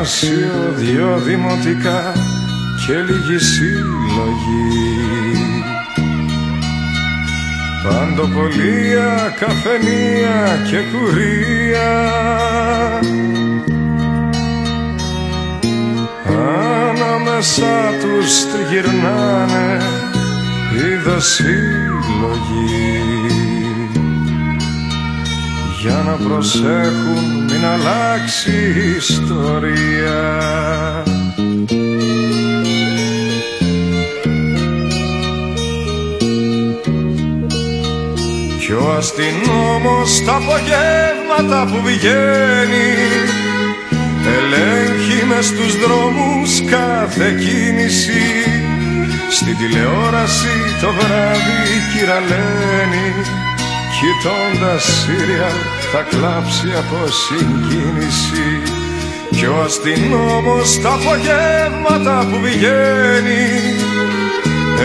Ένα γυμνάσιο, δυο δημοτικά και λίγη συλλογή. Παντοπολία, καφενεία και κουρία. Ανάμεσα τους τριγυρνάνε οι δοσύλλογοι για να προσέχουν μην αλλάξει η ιστορία. Κι ο αστυνόμος τα απογεύματα που βγαίνει Ελέγχει μες στους δρόμους κάθε κίνηση. Στην τηλεόραση το βράδυ κυραλένει Κοιτώντας σύριαλ θα κλάψει από συγκίνηση Κι ο αστυνόμος τα απογεύματα που βγαίνει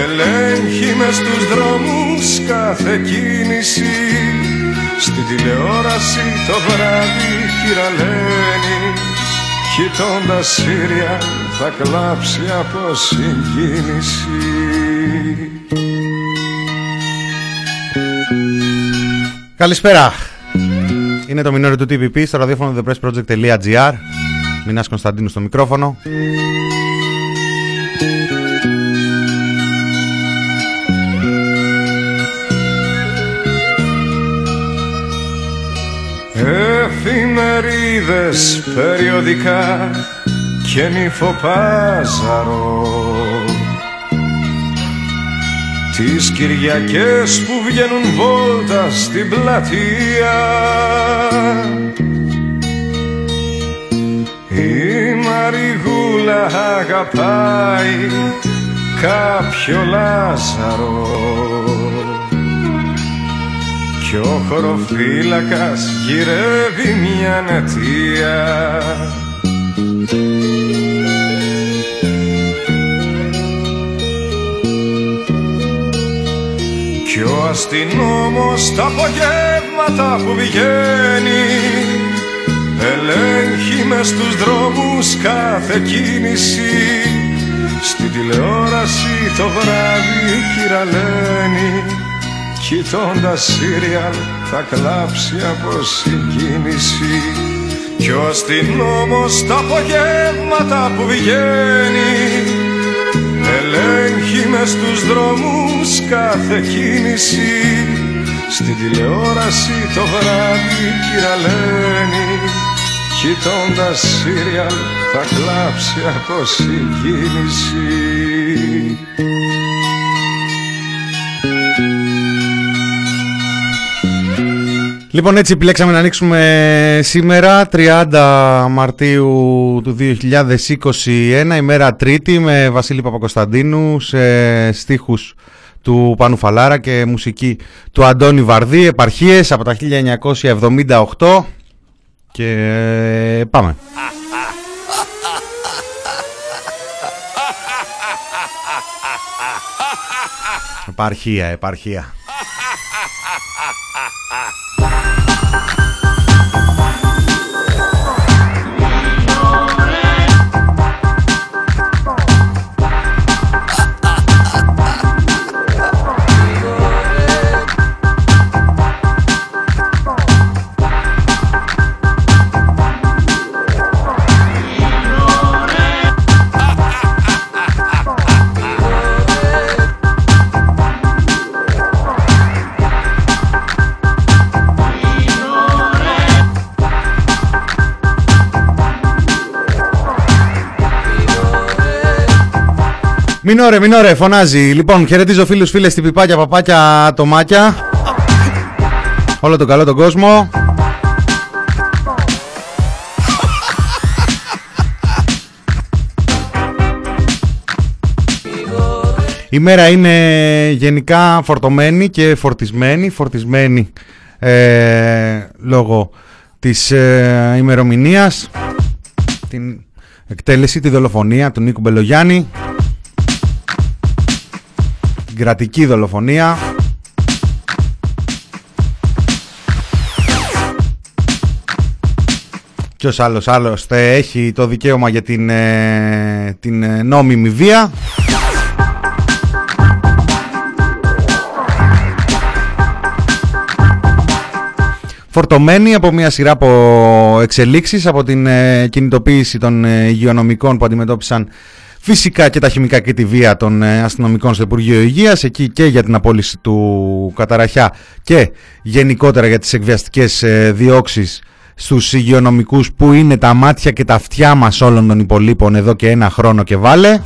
Ελέγχει μες στους δρόμους κάθε κίνηση Στην τηλεόραση το βράδυ κυραλένει Κοιτώντας σύρια θα κλάψει από συγκίνηση Καλησπέρα. Είναι το μινόριο του TPP στο ραδιόφωνο thepressproject.gr Μινάς Κωνσταντίνου στο μικρόφωνο. Εφημερίδες, περιοδικά και νυφοπάζαρο Τις Κυριακές που βγαίνουν βόλτα στην πλατεία. Η Μαριγούλα αγαπάει κάποιο Λάζαρο. Κι ο χωροφύλακας γυρεύει μια νετία Κι ο αστυνόμος τα απογεύματα που βγαίνει Ελέγχει μες στους δρόμους κάθε κίνηση. Στην τηλεόραση το βράδυ κυραλένει Κοιτώντας σύριαλ θα κλάψει από συγκίνηση. Κι ο αστυνόμος τα απογεύματα που βγαίνει Ελέγχει μες στους δρόμους κάθε κίνηση. Στην τηλεόραση το βράδυ κυραλένει Κοιτώντας σύριαλ θα κλάψει από συγκίνηση Λοιπόν έτσι επιλέξαμε να ανοίξουμε σήμερα 30 Μαρτίου του 2021 ημέρα Τρίτη με Βασίλη Παπακοσταντίνου σε στίχους του Πάνου Φαλάρα και μουσική του Αντώνη Βαρδί επαρχίες από τα 1978 και πάμε. Επαρχία, επαρχία. Μινόρε, μινόρε, φωνάζει. Λοιπόν, χαιρετίζω φίλους, φίλες, πιπάκια, παπάκια, τομάκια. Όλο τον καλό τον κόσμο. Η μέρα είναι γενικά φορτωμένη και φορτισμένη, φορτισμένη ε, λόγω της ε, ημερομηνίας, την εκτέλεση, τη δολοφονία του Νίκου Μπελογιάννη την κρατική δολοφονία Ποιος άλλος άλλωστε έχει το δικαίωμα για την, ε, την ε, νόμιμη βία. φορτωμένη από μια σειρά από εξελίξεις από την ε, κινητοποίηση των ε, υγειονομικών που αντιμετώπισαν φυσικά και τα χημικά και τη βία των ε, αστυνομικών στο Υπουργείο Υγείας εκεί και για την απόλυση του Καταραχιά και γενικότερα για τις εκβιαστικές διώξεις στους υγειονομικούς που είναι τα μάτια και τα αυτιά μας όλων των υπολείπων εδώ και ένα χρόνο και βάλε.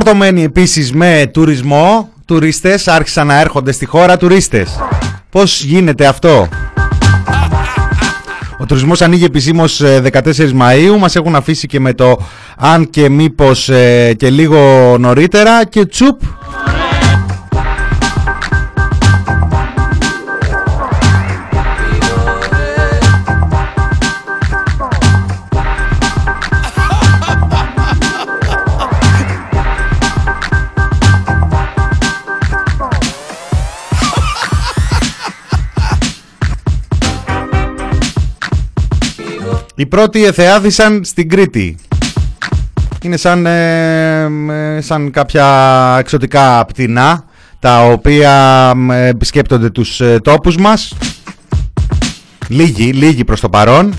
Φορτωμένοι επίσης με τουρισμό, τουρίστες άρχισαν να έρχονται στη χώρα. Τουρίστες. Πώς γίνεται αυτό; Ο τουρισμός ανοίγει επισήμως 14 ε, Μαΐου, μας έχουν αφήσει και με το αν και μήπως ε, και λίγο νωρίτερα και τσουπ Οι πρώτοι εθεάθησαν στην Κρήτη. Είναι σαν, ε, ε, σαν κάποια εξωτικά πτηνά τα οποία επισκέπτονται τους ε, τόπους μας. Λίγοι, λίγοι προς το παρόν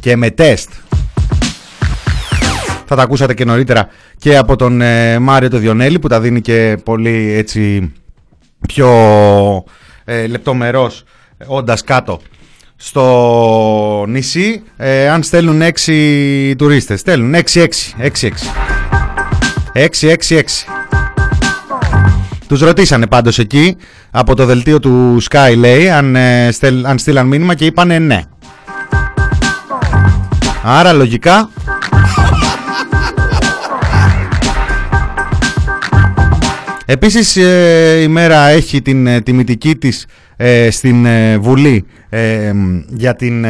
και με τεστ. Θα τα ακούσατε και νωρίτερα και από τον Μάριο το Διονέλη που τα δίνει και πολύ έτσι πιο ε, λεπτομερός όντας κάτω στο νησί ε, αν στέλνουν 6 τουρίστες. Στέλνουν 6-6. 6-6. Τους ρωτήσανε πάντως εκεί από το δελτίο του Sky λέει αν, ε, αν στείλαν μήνυμα και είπανε ναι. Άρα λογικά Επίσης ε, η μέρα έχει την ε, τιμητική της ε, στην Βουλή για την,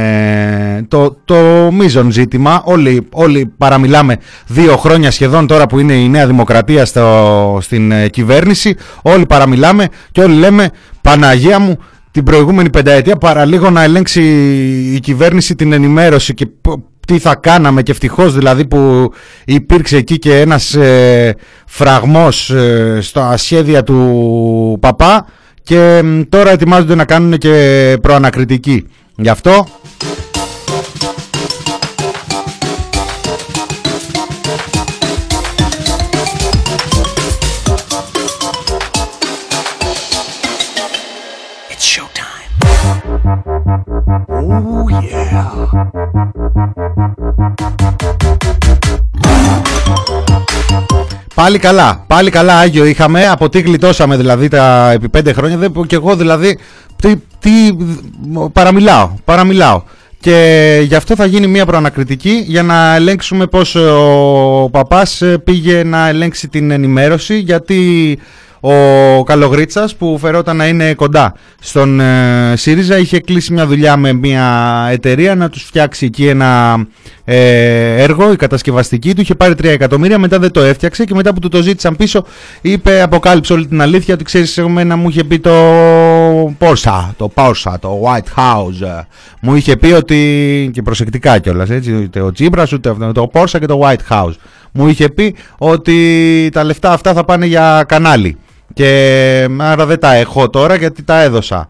το, το μείζον ζήτημα. Όλοι, όλοι παραμιλάμε δύο χρόνια σχεδόν τώρα που είναι η Νέα Δημοκρατία στο, στην κυβέρνηση. Όλοι παραμιλάμε και όλοι λέμε Παναγία μου την προηγούμενη πενταετία παραλίγο να ελέγξει η κυβέρνηση την ενημέρωση και τι θα κάναμε και ευτυχώς δηλαδή που υπήρξε εκεί και ένας ε, φραγμός ε, στα σχέδια του παπά και τώρα ετοιμάζονται να κάνουν και προανακριτική. Γι' αυτό Πάλι καλά, πάλι καλά Άγιο είχαμε, από τι γλιτώσαμε δηλαδή τα επί πέντε χρόνια δεν, και εγώ δηλαδή τι, τι, παραμιλάω, παραμιλάω. Και γι' αυτό θα γίνει μια προανακριτική για να ελέγξουμε πώς ο παπάς πήγε να ελέγξει την ενημέρωση γιατί ο Καλογρίτσας που φερόταν να είναι κοντά στον ε, ΣΥΡΙΖΑ είχε κλείσει μια δουλειά με μια εταιρεία να τους φτιάξει εκεί ένα ε, έργο, η κατασκευαστική του. Είχε πάρει 3 εκατομμύρια, μετά δεν το έφτιαξε και μετά που του το ζήτησαν πίσω είπε, αποκάλυψε όλη την αλήθεια ότι ξέρεις να μου είχε πει το Porsche, το Porsche, το White House. Μου είχε πει ότι, και προσεκτικά κιόλας έτσι, ούτε ο Τσίπρας ούτε το Porsche και το White House. Μου είχε πει ότι τα λεφτά αυτά θα πάνε για κανάλι και άρα δεν τα έχω τώρα γιατί τα έδωσα.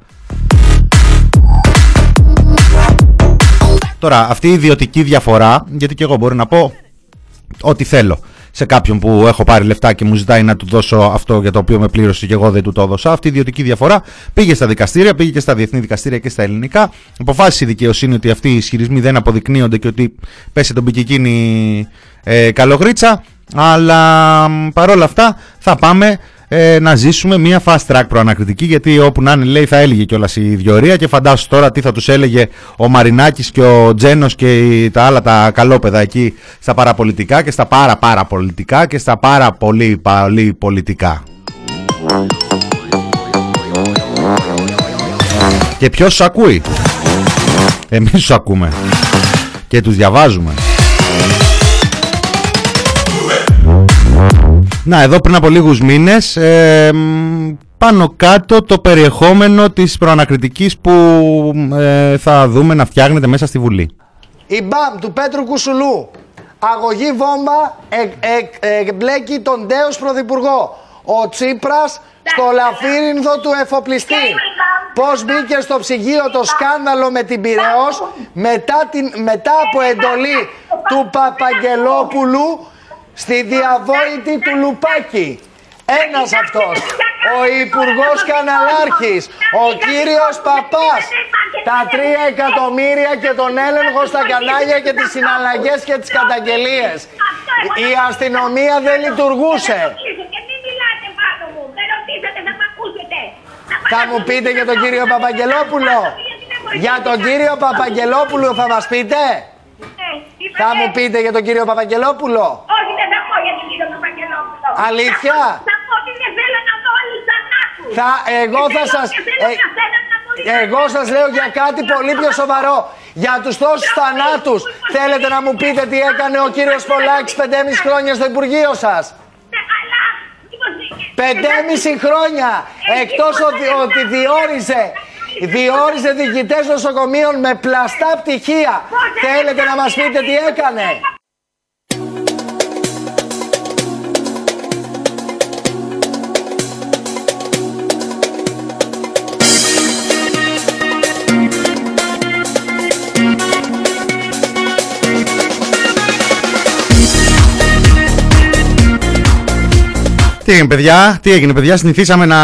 Τώρα αυτή η ιδιωτική διαφορά, γιατί και εγώ μπορώ να πω ό,τι θέλω σε κάποιον που έχω πάρει λεφτά και μου ζητάει να του δώσω αυτό για το οποίο με πλήρωσε και εγώ δεν του το έδωσα. Αυτή η ιδιωτική διαφορά πήγε στα δικαστήρια, πήγε και στα διεθνή δικαστήρια και στα ελληνικά. Αποφάσισε η δικαιοσύνη ότι αυτοί οι ισχυρισμοί δεν αποδεικνύονται και ότι πέσει τον πικικίνη ε, καλογρίτσα. Αλλά παρόλα αυτά θα πάμε ε, να ζήσουμε μια fast track προανακριτική γιατί όπου να είναι λέει θα έλεγε κιόλας η διορία και φαντάσου τώρα τι θα τους έλεγε ο Μαρινάκης και ο Τζένος και τα άλλα τα καλόπεδα εκεί στα παραπολιτικά και στα πάρα πάρα πολιτικά και στα πάρα πολύ πολύ πολιτικά. Και ποιος σου ακούει; Εμείς τους ακούμε Και τους διαβάζουμε Να εδώ πριν από λίγους μήνες ε, Πάνω κάτω το περιεχόμενο της προανακριτικής Που ε, θα δούμε να φτιάχνεται μέσα στη Βουλή Η μπαμ του Πέτρου Κουσουλού Αγωγή βόμβα εκμπλέκει ε, τον τέος πρωθυπουργό ο Τσίπρας στο λαφύρινθο του εφοπλιστή. Πώς μπήκε στο ψυγείο το σκάνδαλο με την Πυραιός μετά, την, μετά από εντολή του Παπαγγελόπουλου στη διαβόητη του Λουπάκη. Ένας αυτός, ο Υπουργός Καναλάρχης, ο κύριος Παπάς, τα τρία εκατομμύρια και τον έλεγχο στα κανάλια και τις συναλλαγές και τις καταγγελίες. Η αστυνομία δεν λειτουργούσε. Θα μου πείτε για τον κύριο Παπαγγελόπουλο. Για τον κύριο Παπαγγελόπουλο θα μας πείτε. Θα μου πείτε για τον κύριο Παπαγγελόπουλο. Όχι, δεν θα πω για τον κύριο Παπαγγελόπουλο. Αλήθεια; Θα πω ότι δεν θέλω να δω άλλους θανάτους. Θα, εγώ θα σας... Ε, εγώ σας λέω για κάτι πολύ πιο σοβαρό. Για τους τόσους θανάτους θέλετε να μου πείτε τι έκανε ο κύριος Πολάκης 5,5 χρόνια στο Υπουργείο σας; Πεντέμιση χρόνια εκτός ότι, ότι διόριζε διόριζε διοικητές νοσοκομείων με πλαστά πτυχία. Θέλετε να μας πείτε τι έκανε; Τι έγινε παιδιά, τι έγινε παιδιά, συνηθίσαμε να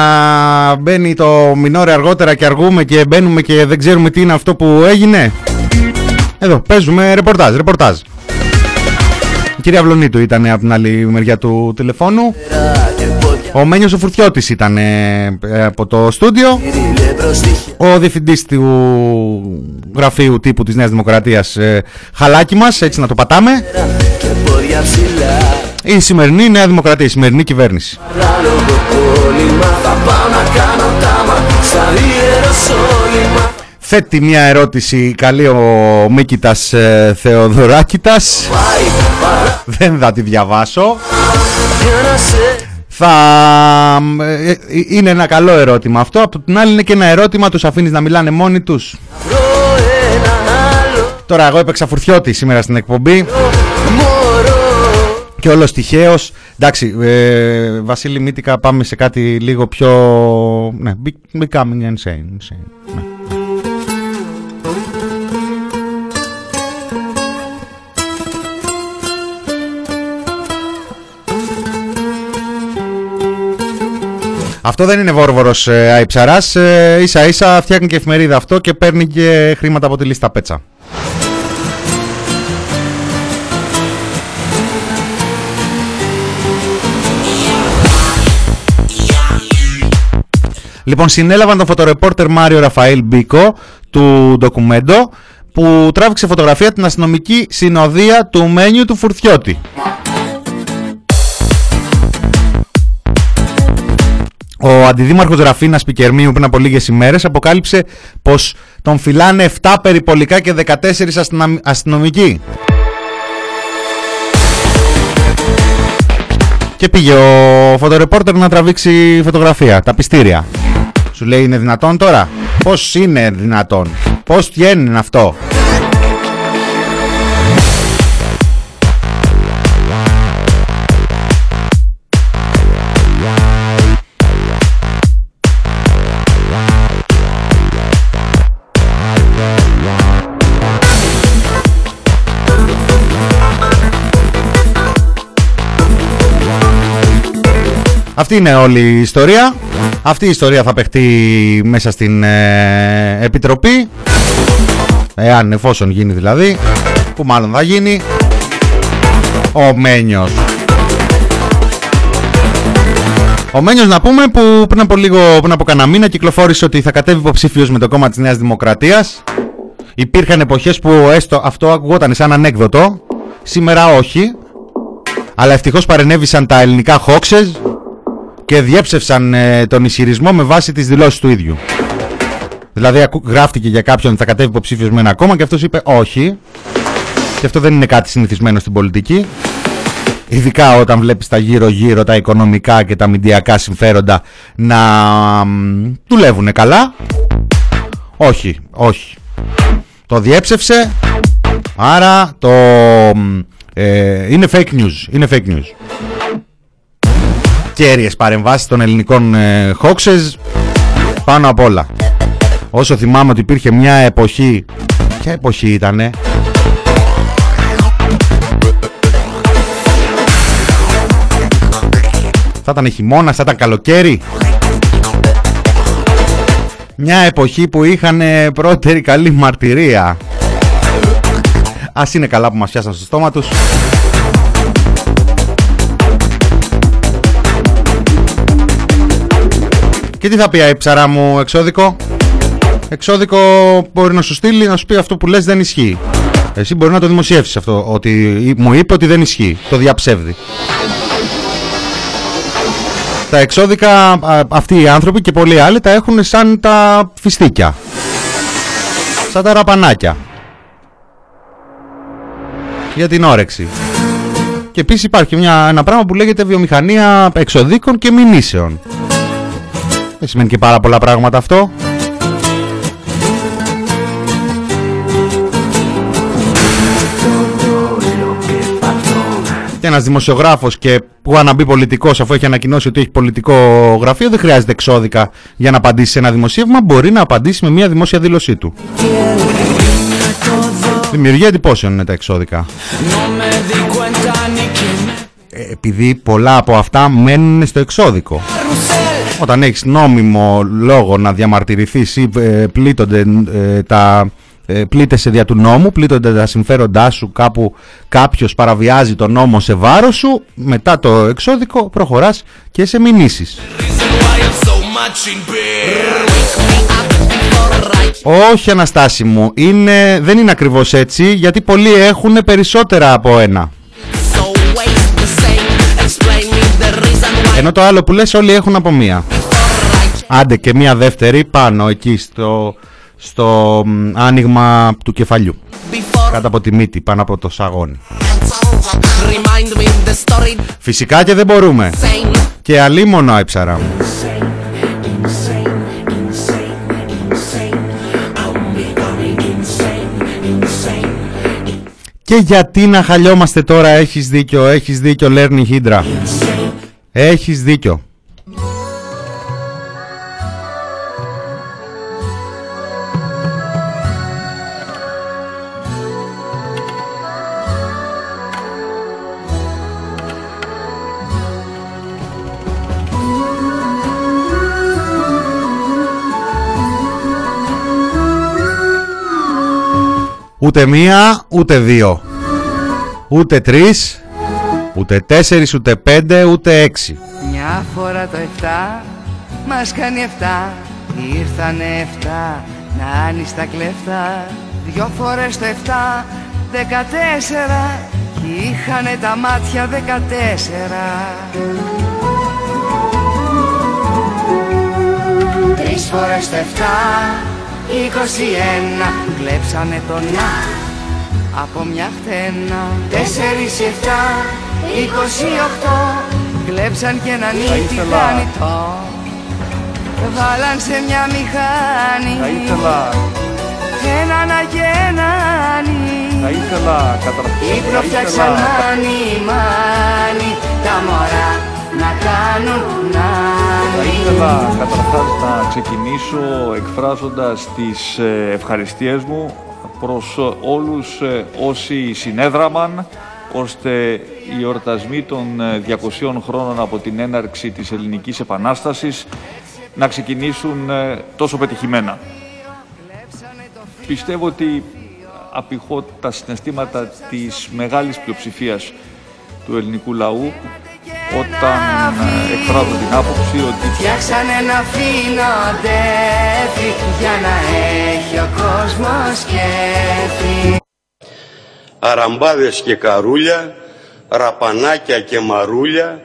μπαίνει το μινόρε αργότερα και αργούμε και μπαίνουμε και δεν ξέρουμε τι είναι αυτό που έγινε. Εδώ παίζουμε ρεπορτάζ, ρεπορτάζ. Η κυρία Βλονίτου ήταν από την άλλη μεριά του τηλεφώνου. Ο Μένιος ο Φουρτιώτης ήταν ε, από το στούντιο. Ο διευθυντής του γραφείου τύπου της Νέας Δημοκρατίας ε, χαλάκι μας, έτσι να το πατάμε. Η σημερινή Νέα Δημοκρατία, η σημερινή κυβέρνηση. Θέτει μια ερώτηση καλή ο Μίκητας ε, Θεοδωράκητας. Δεν θα τη διαβάσω. Θα... Ε, ε, είναι ένα καλό ερώτημα αυτό. Από την άλλη είναι και ένα ερώτημα Τους αφήνεις να μιλάνε μόνοι τους. Τώρα εγώ έπαιξα φουρτιώτη σήμερα στην εκπομπή και όλο τυχαίως. Εντάξει, ε, Βασίλη Μήτικα, πάμε σε κάτι λίγο πιο. Ναι, becoming insane. insane. Ναι. Αυτό δεν είναι βόρβορος ε, αϊψαράς, ε, ίσα ίσα φτιάχνει και εφημερίδα αυτό και παίρνει και χρήματα από τη λίστα πέτσα. Λοιπόν, συνέλαβαν τον φωτορεπόρτερ Μάριο Ραφαήλ Μπίκο του ντοκουμέντο που τράβηξε φωτογραφία την αστυνομική συνοδεία του μένιου του Φουρτιώτη. Ο αντιδήμαρχος Ραφίνας Πικερμίου πριν από λίγες ημέρες αποκάλυψε πως τον φυλάνε 7 περιπολικά και 14 αστυνομικοί. Και πήγε ο φωτορεπόρτερ να τραβήξει φωτογραφία, τα πιστήρια. Σου λέει είναι δυνατόν τώρα; Πώς είναι δυνατόν; Πώς βγαίνει αυτό; Αυτή είναι όλη η ιστορία. Αυτή η ιστορία θα παιχτεί μέσα στην ε, Επιτροπή. Εάν εφόσον γίνει δηλαδή. Που μάλλον θα γίνει. Ο Μένιος Ο Μένιος να πούμε που πριν από λίγο, πριν από κανένα μήνα κυκλοφόρησε ότι θα κατέβει υποψήφιος με το κόμμα της Νέας Δημοκρατίας. Υπήρχαν εποχές που έστω αυτό ακουγόταν σαν ανέκδοτο. Σήμερα όχι. Αλλά ευτυχώς παρενέβησαν τα ελληνικά χόξες και διέψευσαν ε, τον ισχυρισμό με βάση τις δηλώσεις του ίδιου. Δηλαδή ακου- γράφτηκε για κάποιον ότι θα κατέβει υποψήφιος με ένα κόμμα και αυτός είπε όχι. Και αυτό δεν είναι κάτι συνηθισμένο στην πολιτική. Ειδικά όταν βλέπεις τα γύρω-γύρω, τα οικονομικά και τα μηντιακά συμφέροντα να μ, δουλεύουν καλά. Όχι, όχι. Το διέψευσε, άρα το... μ, ε, είναι fake news, είναι fake news. Κέρυες παρεμβάσεις των ελληνικών ε, hoaxes πάνω απ' όλα. Όσο θυμάμαι ότι υπήρχε μια εποχή... Ποια εποχή ήτανε; Θα ήταν χειμώνα, θα ήταν καλοκαίρι. Μια εποχή που είχαν ε, πρώτερη καλή μαρτυρία. Ας είναι καλά που μας πιάσαν στο στόμα τους. Και τι θα πει η ψαρά μου εξώδικο; Εξώδικο μπορεί να σου στείλει να σου πει αυτό που λες δεν ισχύει. Εσύ μπορεί να το δημοσιεύσεις αυτό. Ότι μου είπε ότι δεν ισχύει. Το διαψεύδει. Τα εξώδικα α, αυτοί οι άνθρωποι και πολλοί άλλοι τα έχουν σαν τα φιστίκια. Σαν τα ραπανάκια. Για την όρεξη. Και επίσης υπάρχει μια, ένα πράγμα που λέγεται βιομηχανία εξωδίκων και μηνύσεων. Δεν σημαίνει και πάρα πολλά πράγματα αυτό. Και ένας δημοσιογράφος και που αναμπεί πολιτικός αφού έχει ανακοινώσει ότι έχει πολιτικό γραφείο δεν χρειάζεται εξώδικα για να απαντήσει σε ένα δημοσίευμα μπορεί να απαντήσει με μια δημόσια δήλωσή του. Δημιουργία εντυπώσεων είναι τα εξώδικα. Ε, επειδή πολλά από αυτά μένουν στο εξώδικο. Όταν έχεις νόμιμο λόγο να διαμαρτυρηθείς ή ε, πλήττονται ε, τα ε, πλήττεσαι δια του νόμου, πλήττονται τα συμφέροντά σου, κάπου κάποιος παραβιάζει τον νόμο σε βάρος σου, μετά το εξώδικο προχωράς και σε μηνύσεις. Όχι Αναστάση μου, είναι, δεν είναι ακριβώς έτσι, γιατί πολλοί έχουν περισσότερα από ένα. Ενώ το άλλο που λες όλοι έχουν από μία. Άντε και μία δεύτερη πάνω εκεί στο, στο μ, άνοιγμα του κεφαλιού. Κάτω από τη μύτη, πάνω από το σαγόνι. Φυσικά και δεν μπορούμε. Και αλίμονο η ψαρά μου. Και γιατί να χαλιόμαστε τώρα, έχεις δίκιο, έχεις δίκιο, Λέρνη Χίντρα. Έχεις δίκιο. Ούτε μία, ούτε δύο. Ούτε τρεις, ούτε τέσσερις, ούτε πέντε, ούτε έξι. Μια φορά το 7 μας κάνει 7 Ήρθανε 7 να άνει τα κλεφτά. Δυο φορές το 7 14 Κι είχανε τα μάτια 14 Τρεις φορές το 7 21 Κλέψανε τον να από μια χτένα. Τέσσερις εφτά, είκοσι οκτώ Κλέψαν και έναν τηγάνιτο Βάλαν σε μια μηχανή Θα ήθελα, Έναν αγένανι θα ήθελα καταρχήν, Ύπνο θα φτιάξαν ήθελα, μάνι μάνι Τα μωρά να κάνουν θα νάνι ήθελα καταρχάς να ξεκινήσω εκφράζοντας τις ε, ευχαριστίες μου προς ε, όλους ε, όσοι συνέδραμαν ώστε οι εορτασμοί των ε, 200 χρόνων από την έναρξη της Ελληνικής Επανάστασης να ξεκινήσουν ε, τόσο πετυχημένα. Πιστεύω ότι απηχώ τα συναισθήματα της μεγάλης πλειοψηφίας του ελληνικού λαού όταν ε, εκφράζω την άποψη ότι Φτιάξαν ένα φίνο ντέφι για να έχει ο κόσμος κέφι αραμπάδες και καρούλια, ραπανάκια και μαρούλια,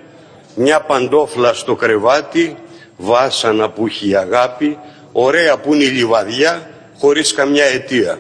μια παντόφλα στο κρεβάτι, βάσανα που έχει η αγάπη, ωραία που είναι η λιβαδιά, χωρίς καμιά αιτία.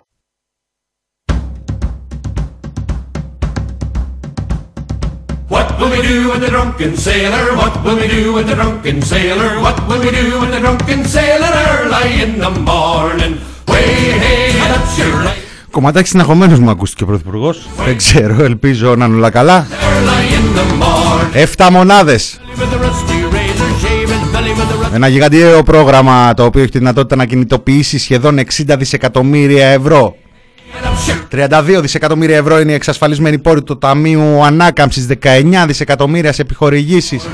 What will we do with the drunken sailor? What will we do with the drunken sailor? What will we do with the drunken sailor early in the morning? Way hey, head up your right. Κομματάκι συναχωμένο μου ακούστηκε ο Πρωθυπουργός. Δεν ξέρω, ελπίζω να είναι όλα καλά. Early in the morning. Εφτά μονάδες. With the rusty razor, shave his belly with the rusty Ένα γιγαντιαίο πρόγραμμα το οποίο έχει τη δυνατότητα να κινητοποιήσει σχεδόν 60 δισεκατομμύρια ευρώ. Head up shirt. 32 δισεκατομμύρια ευρώ είναι η εξασφαλισμένη πόρη του Ταμείου Ανάκαμψης, 19 δισεκατομμύρια σε επιχορηγήσεις,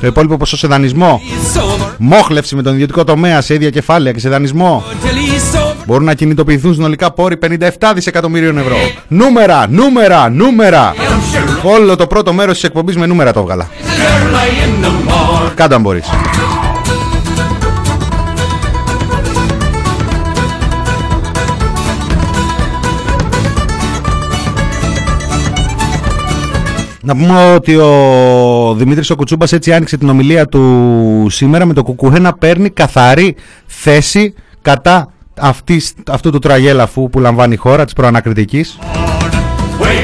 το υπόλοιπο ποσό σε δανεισμό, Sober μόχλευση με τον ιδιωτικό τομέα σε ίδια κεφάλαια και σε δανεισμό. till he's sober. Μπορούν να κινητοποιηθούν συνολικά πόροι 57 δισεκατομμυρίων ευρώ. Νούμερα, νούμερα, νούμερα. Head up shirt. Όλο το πρώτο μέρος της εκπομπής με νούμερα το έβγαλα. Early in the morning. Κάτω αν μπορείς. Να πούμε ότι ο Δημήτρης ο Κουτσούμπας έτσι άνοιξε την ομιλία του σήμερα με το κουκουέ να παίρνει καθαρή θέση κατά αυτής, αυτού του τραγέλαφου που λαμβάνει η χώρα της προανακριτικής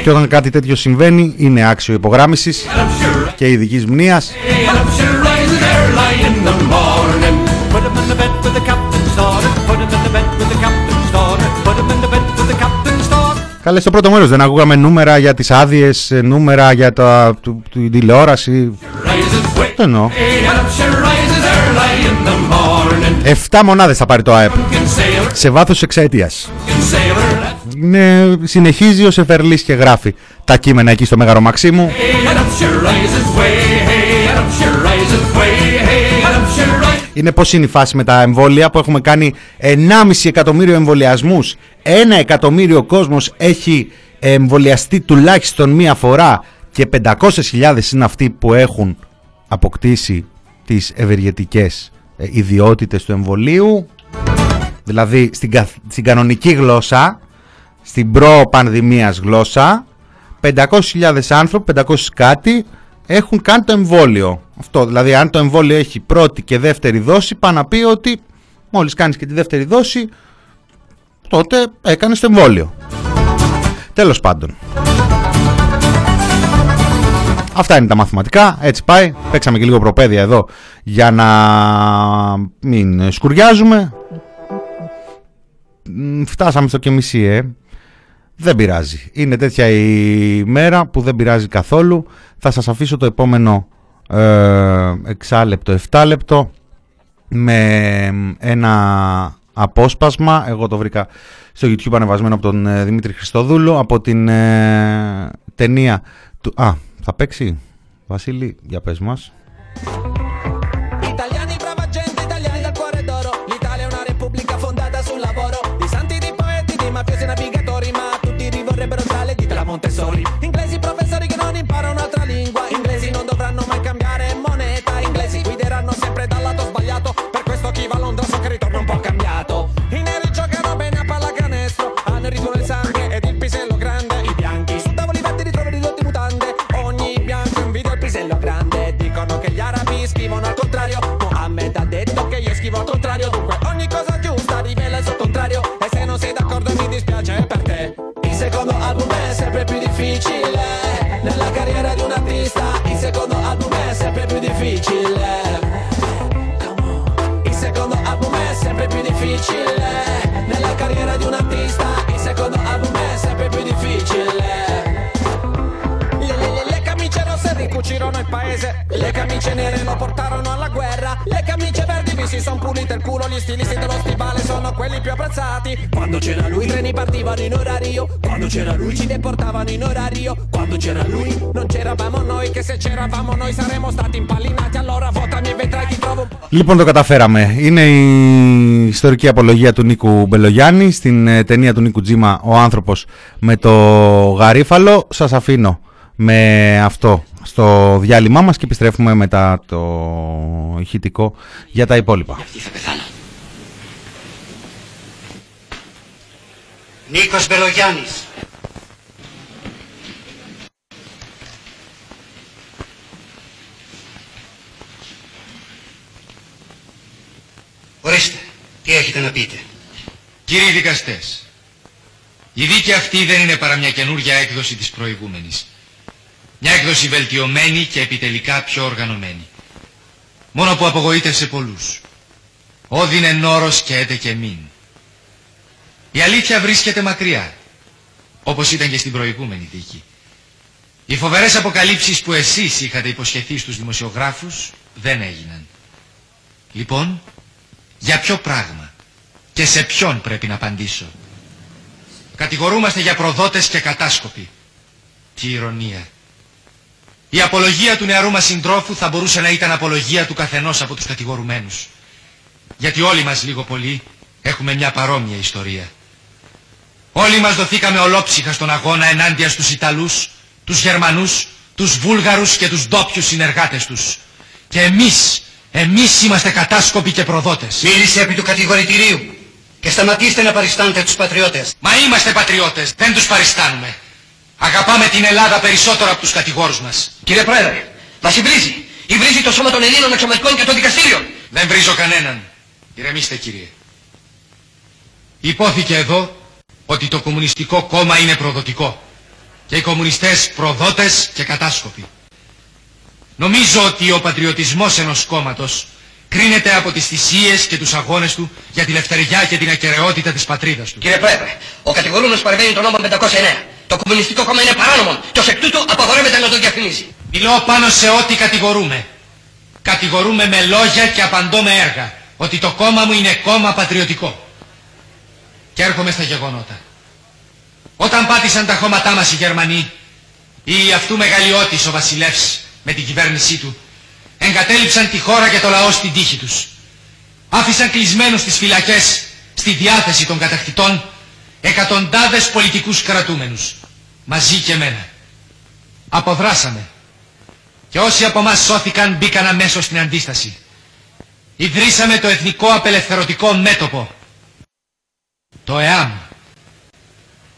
και όταν κάτι τέτοιο συμβαίνει είναι άξιο υπογράμμισης Head up shirt. και ειδικής μνήας Head Καλές, στο πρώτο μέρος δεν ακούγαμε νούμερα για τις άδειες, ε, νούμερα για τα, του, του, τηλεόραση. Rises way. Το εννοώ. Head up shirt rises early in the morning. 7 μονάδες θα πάρει το ΑΕΠ Can sailor, σε βάθος εξαετίας. can sailor. Είναι, συνεχίζει ο Σεφερλής και γράφει τα κείμενα εκεί στο Μέγαρο Μαξίμου. Είναι πώς είναι η φάση με τα εμβόλια που έχουμε κάνει 1,5 εκατομμύριο εμβολιασμούς. Ένα εκατομμύριο κόσμος έχει εμβολιαστεί τουλάχιστον μία φορά και 500.000 είναι αυτοί που έχουν αποκτήσει τις ευεργετικές ε, ιδιότητες του εμβολίου. Δηλαδή στην, καθ- στην κανονική γλώσσα, στην προ-πανδημίας γλώσσα, 500.000 άνθρωποι, 500 κάτι, έχουν κάνει το εμβόλιο. Αυτό, δηλαδή αν το εμβόλιο έχει πρώτη και δεύτερη δόση, πάει να πει ότι μόλις κάνεις και τη δεύτερη δόση, τότε έκανες το εμβόλιο. Τέλος πάντων. Αυτά είναι τα μαθηματικά, έτσι πάει. Παίξαμε και λίγο προπαίδεια εδώ για να μην σκουριάζουμε. Μ, Φτάσαμε στο και μισή, ε. Δεν πειράζει. Είναι τέτοια η μέρα που δεν πειράζει καθόλου. Θα σας αφήσω το επόμενο ε, εξάλεπτο, εφτάλεπτο με ένα απόσπασμα. Εγώ το βρήκα στο YouTube ανεβασμένο από τον ε, Δημήτρη Χριστοδούλου από την ε, ταινία του... Α, θα παίξει. Βασίλη, για πες μας. Scrivono al contrario. Mohammed ha detto che io scrivo al contrario. Dunque ogni cosa giusta rivela il suo contrario. E se non sei d'accordo mi dispiace per te. Il secondo album è sempre più difficile. Nella carriera di un artista. Il secondo album è sempre più difficile. Il secondo album è sempre più difficile. Nella carriera di un artista. Il secondo album è sempre più difficile. Le, le, le, le ricucirono il paese, camicie verdi vi si son pulite il culo, gli stilisti dello stivale sono quelli più apprezzati. Quando c'era lui i treni partivano in orario, quando c'era lui ci deportavano in orario, quando c'era lui non c'eravamo noi, che se c'eravamo noi saremmo stati impallinati, allora votami e vedrai chi trovo un po'. Λοιπόν, το καταφέραμε. Είναι η ιστορική απολογία του Νίκου Μπελογιάννη στην ε, ταινία του Νίκου Τζίμα «Ο άνθρωπος με το γαρίφαλο». Σας αφήνω με αυτό στο διάλειμμά μας και επιστρέφουμε μετά το ηχητικό για τα υπόλοιπα. Αυτή θα πεθάνω. Νίκος Μπελογιάννης. Ορίστε, τι έχετε να πείτε; Κύριοι δικαστές, η δίκη αυτή δεν είναι παρά μια καινούργια έκδοση της προηγούμενης. Μια έκδοση βελτιωμένη και επιτελικά πιο οργανωμένη. Μόνο που απογοήτευσε πολλούς. Όδινε νόρος και έτε και μην. Η αλήθεια βρίσκεται μακριά, όπως ήταν και στην προηγούμενη δίκη. Οι φοβερές αποκαλύψεις που εσείς είχατε υποσχεθεί στους δημοσιογράφους δεν έγιναν. Λοιπόν, για ποιο πράγμα και σε ποιον πρέπει να απαντήσω; Κατηγορούμαστε για προδότες και κατάσκοποι. Τι ηρωνία. Η απολογία του νεαρού μας συντρόφου θα μπορούσε να ήταν απολογία του καθενός από τους κατηγορουμένους. Γιατί όλοι μας λίγο πολύ έχουμε μια παρόμοια ιστορία. Όλοι μας δοθήκαμε ολόψυχα στον αγώνα ενάντια στους Ιταλούς, τους Γερμανούς, τους Βούλγαρους και τους ντόπιους συνεργάτες τους. Και εμείς, εμείς είμαστε κατάσκοποι και προδότες. Μίλησε επί του κατηγορητηρίου και σταματήστε να παριστάνετε τους πατριώτες. Μα είμαστε πατριώτες, δεν τους παριστάνουμε. Αγαπάμε την Ελλάδα περισσότερο από τους κατηγόρους μας. Κύριε Πρόεδρε, μας υβρίζει. Υβρίζει το σώμα των Ελλήνων αξιωματικών και των δικαστήριων. Δεν βρίζω κανέναν. Ηρεμήστε κύριε. Υπόθηκε εδώ ότι το κομμουνιστικό κόμμα είναι προδοτικό και οι κομμουνιστές προδότες και κατάσκοποι. Νομίζω ότι ο πατριωτισμός ενός κόμματος κρίνεται από τις θυσίες και τους αγώνες του για τη λευτεριά και την ακαιρεότητα της πατρίδας του. Κύριε Πρόεδρε, ο κατηγορούμενος παρεμβαίνει τον νόμο 509. Το κομμουνιστικό κόμμα είναι παράνομο και ως εκ τούτου απαγορεύεται να το διαφημίσει. Μιλώ πάνω σε ό,τι κατηγορούμε. Κατηγορούμε με λόγια και απαντώ με έργα ότι το κόμμα μου είναι κόμμα πατριωτικό. Και έρχομαι στα γεγονότα. Όταν πάτησαν τα χώματά μας οι Γερμανοί ή αυτού μεγαλειώτης ο βασιλεύς με την κυβέρνησή του εγκατέλειψαν τη χώρα και το λαό στην τύχη τους. Άφησαν κλεισμένους στις φυλακές στη διάθεση των κατακτητών εκατοντάδες πολιτικούς κρατούμενους μαζί και εμένα. Αποδράσαμε και όσοι από μας σώθηκαν μπήκαν αμέσως στην αντίσταση. Ιδρύσαμε το Εθνικό Απελευθερωτικό Μέτωπο, το ΕΑΜ.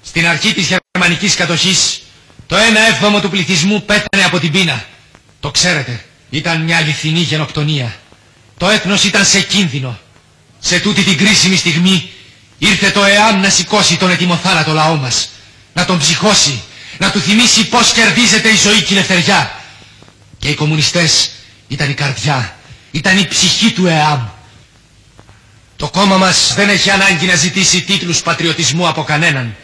Στην αρχή της γερμανικής κατοχής, το 1 έβδομο του πληθυσμού πέθανε από την πείνα. Το ξέρετε, ήταν μια αληθινή γενοκτονία. Το έθνος ήταν σε κίνδυνο. Σε τούτη την κρίσιμη στιγμή ήρθε το ΕΑΜ να σηκώσει τον ετοιμοθάνατο λαό μας. Να τον ψυχώσει, να του θυμίσει πώς κερδίζεται η ζωή και η ελευθεριά. Και οι κομμουνιστές ήταν η καρδιά, ήταν η ψυχή του ΕΑΜ. Το κόμμα μας δεν έχει ανάγκη να ζητήσει τίτλους πατριωτισμού από κανέναν.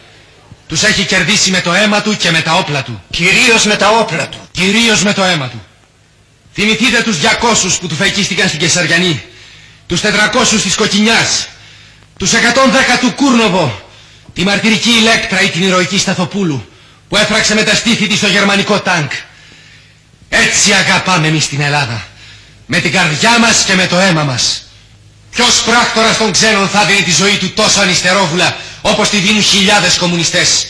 Τους έχει κερδίσει με το αίμα του και με τα όπλα του. Κυρίως με τα όπλα του. Κυρίως με το αίμα του. Θυμηθείτε τους 200 που του φεκίστηκαν στην Κεσαριανή. Τους 400 της Κοκκινιάς. Τους 110 του Κούρνοβο. Τη μαρτυρική Ηλέκτρα ή την ηρωική Σταθοπούλου που έφραξε με τα στήθη της στο γερμανικό τάγκ. Έτσι αγαπάμε εμείς την Ελλάδα. Με την καρδιά μας και με το αίμα μας. Ποιος πράκτορας των ξένων θα δίνει τη ζωή του τόσο ανιστερόβουλα όπως τη δίνουν χιλιάδες κομμουνιστές;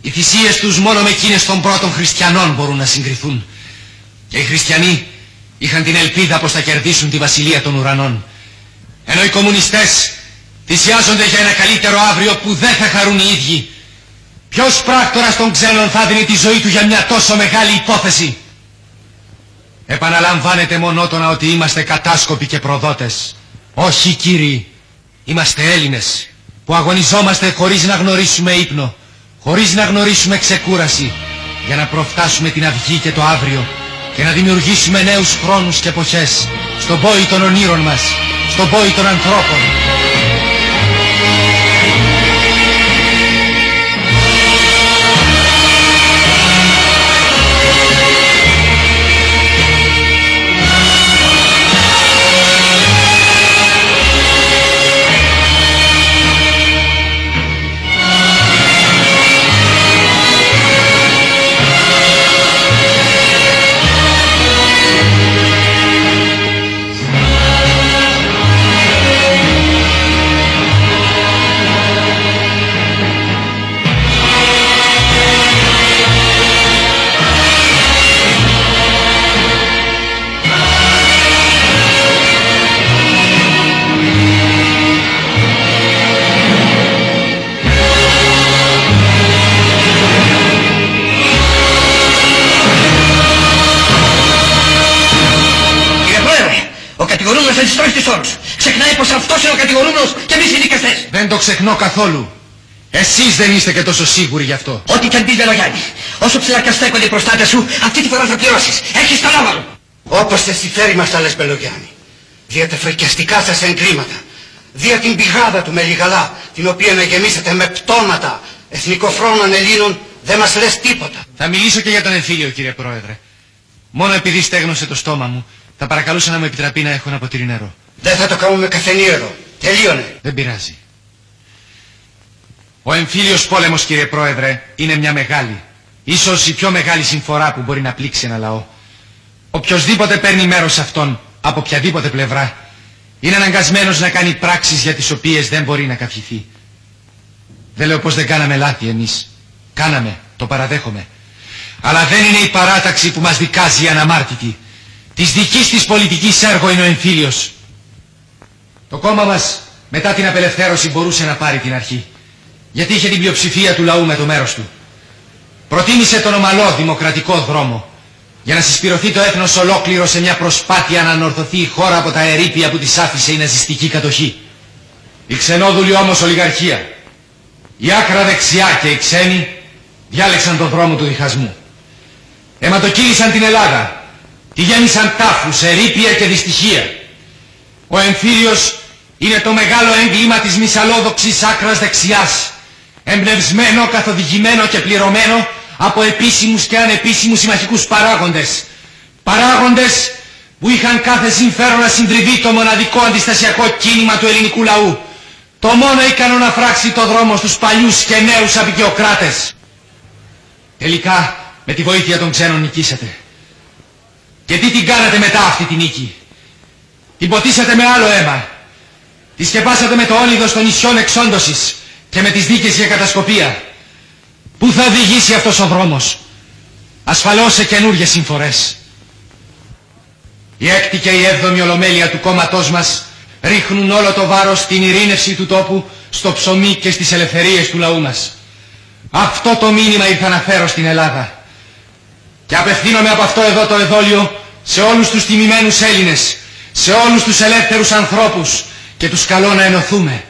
Οι θυσίες τους μόνο με εκείνες των πρώτων χριστιανών μπορούν να συγκριθούν. Και οι χριστιανοί είχαν την ελπίδα πως θα κερδίσουν τη βασιλεία των ουρανών. Ενώ οι κομμουνιστές θυσιάζονται για ένα καλύτερο αύριο που δεν θα χαρούν οι ίδιοι. Ποιος πράκτορας των ξένων θα δίνει τη ζωή του για μια τόσο μεγάλη υπόθεση; Επαναλαμβάνεται μονότονα ότι είμαστε κατάσκοποι και προδότες. Όχι κύριοι, είμαστε Έλληνες που αγωνιζόμαστε χωρίς να γνωρίσουμε ύπνο, χωρίς να γνωρίσουμε ξεκούραση, για να προφτάσουμε την αυγή και το αύριο και να δημιουργήσουμε νέους χρόνους και εποχές στον πόη των ονείρων μας, στον πόη των ανθρώπων. Δικηγόρους. Ξεχνάει πως αυτός είναι ο κατηγορούμενος και εμείς οι δικαστές. Δεν το ξεχνώ καθόλου. Εσείς δεν είστε και τόσο σίγουροι γι' αυτό. Ό,τι και αν πεις Βελογιάννη. Όσο ψηλά και στέκονται οι προστάτες σου, αυτή τη φορά θα πληρώσεις. Έχεις το λάβαρο. Όπως θε συμφέρει μας τα λες Μπελογιάννη. Δια τα φρικιαστικά σας εγκλήματα. Δια την πηγάδα του Μελιγαλά, την οποία να γεμίσετε με πτώματα εθνικοφρόνων Ελλήνων, δεν μας λες τίποτα. Θα μιλήσω και για τον εμφύλιο κύριε Πρόεδρε. Μόνο επειδή στέγνωσε το στόμα μου, θα παρακαλούσα να μου επιτραπεί να έχω ένα ποτήρι νερό. Δεν θα το κάνουμε καφενείο Τελείωνε. Δεν πειράζει. Ο εμφύλιος πόλεμος κύριε Πρόεδρε είναι μια μεγάλη, ίσως η πιο μεγάλη συμφορά που μπορεί να πλήξει ένα λαό. Οποιοςδήποτε παίρνει μέρος σε αυτόν, από οποιαδήποτε πλευρά, είναι αναγκασμένος να κάνει πράξεις για τις οποίες δεν μπορεί να καυχηθεί. Δεν λέω πως δεν κάναμε λάθη εμείς. Κάναμε, το παραδέχομαι. Αλλά δεν είναι η παράταξη που μας δικάζει η αναμάρτητη. Της δικής της πολιτικής έργο είναι ο εμφύλιος. Το κόμμα μας μετά την απελευθέρωση μπορούσε να πάρει την αρχή. Γιατί είχε την πλειοψηφία του λαού με το μέρος του. Προτίμησε τον ομαλό δημοκρατικό δρόμο για να συσπηρωθεί το έθνος ολόκληρο σε μια προσπάθεια να ανορθωθεί η χώρα από τα ερήπια που της άφησε η ναζιστική κατοχή. Η ξενόδουλη όμως ολιγαρχία, η άκρα δεξιά και οι ξένοι διάλεξαν τον δρόμο του διχασμού. Αιματοκύλησαν την Ελλάδα, τη γέμισαν τάφους, ερήπια και δυστυχία. Ο εμφύλιος είναι το μεγάλο έγκλημα της μισαλόδοξης άκρας δεξιάς, εμπνευσμένο, καθοδηγημένο και πληρωμένο από επίσημους και ανεπίσημους συμμαχικούς παράγοντες. Παράγοντες που είχαν κάθε συμφέρον να συντριβεί το μοναδικό αντιστασιακό κίνημα του ελληνικού λαού. Το μόνο ικανό να φράξει το δρόμο στους παλιούς και νέους απεικιοκράτες. Τελικά με τη βοήθεια των ξένων νικήσατε. Και τι την κάνατε μετά αυτή τη νίκη; Την ποτίσατε με άλλο αίμα. Τη σκεπάσατε με το όλιδο των νησιών εξόντωσης και με τις δίκες για κατασκοπία. Πού θα οδηγήσει αυτός ο δρόμος; Ασφαλώς σε καινούργιες συμφορές. Η έκτη και η έβδομη ολομέλεια του κόμματός μας ρίχνουν όλο το βάρος στην ειρήνευση του τόπου, στο ψωμί και στις ελευθερίες του λαού μας. Αυτό το μήνυμα ήρθα να φέρω στην Ελλάδα. Και απευθύνομαι από αυτό εδώ το εδόλιο σε όλους τους τιμημένους Έλληνες, σε όλους τους ελεύθερους ανθρώπους και τους καλώ να ενωθούμε.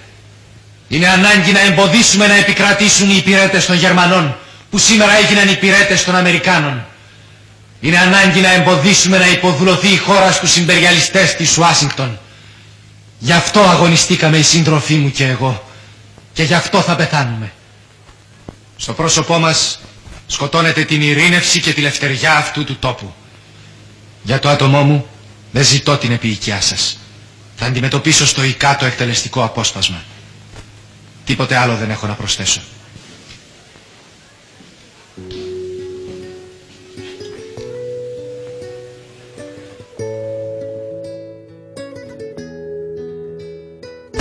Είναι ανάγκη να εμποδίσουμε να επικρατήσουν οι υπηρέτες των Γερμανών που σήμερα έγιναν υπηρέτες των Αμερικάνων. Είναι ανάγκη να εμποδίσουμε να υποδουλωθεί η χώρα στους συμπεριαλιστές της Ουάσιγκτον. Γι' αυτό αγωνιστήκαμε οι σύντροφοί μου και εγώ. Και γι' αυτό θα πεθάνουμε. Στο πρόσωπό μας σκοτώνεται την ειρήνευση και τη λευτεριά αυτού του τόπου. Για το άτομό μου δεν ζητώ την επίοικιά σας. Θα αντιμετωπίσω στο ΙΚΑ το εκτελεστικό απόσπασμα. Τίποτε άλλο δεν έχω να προσθέσω.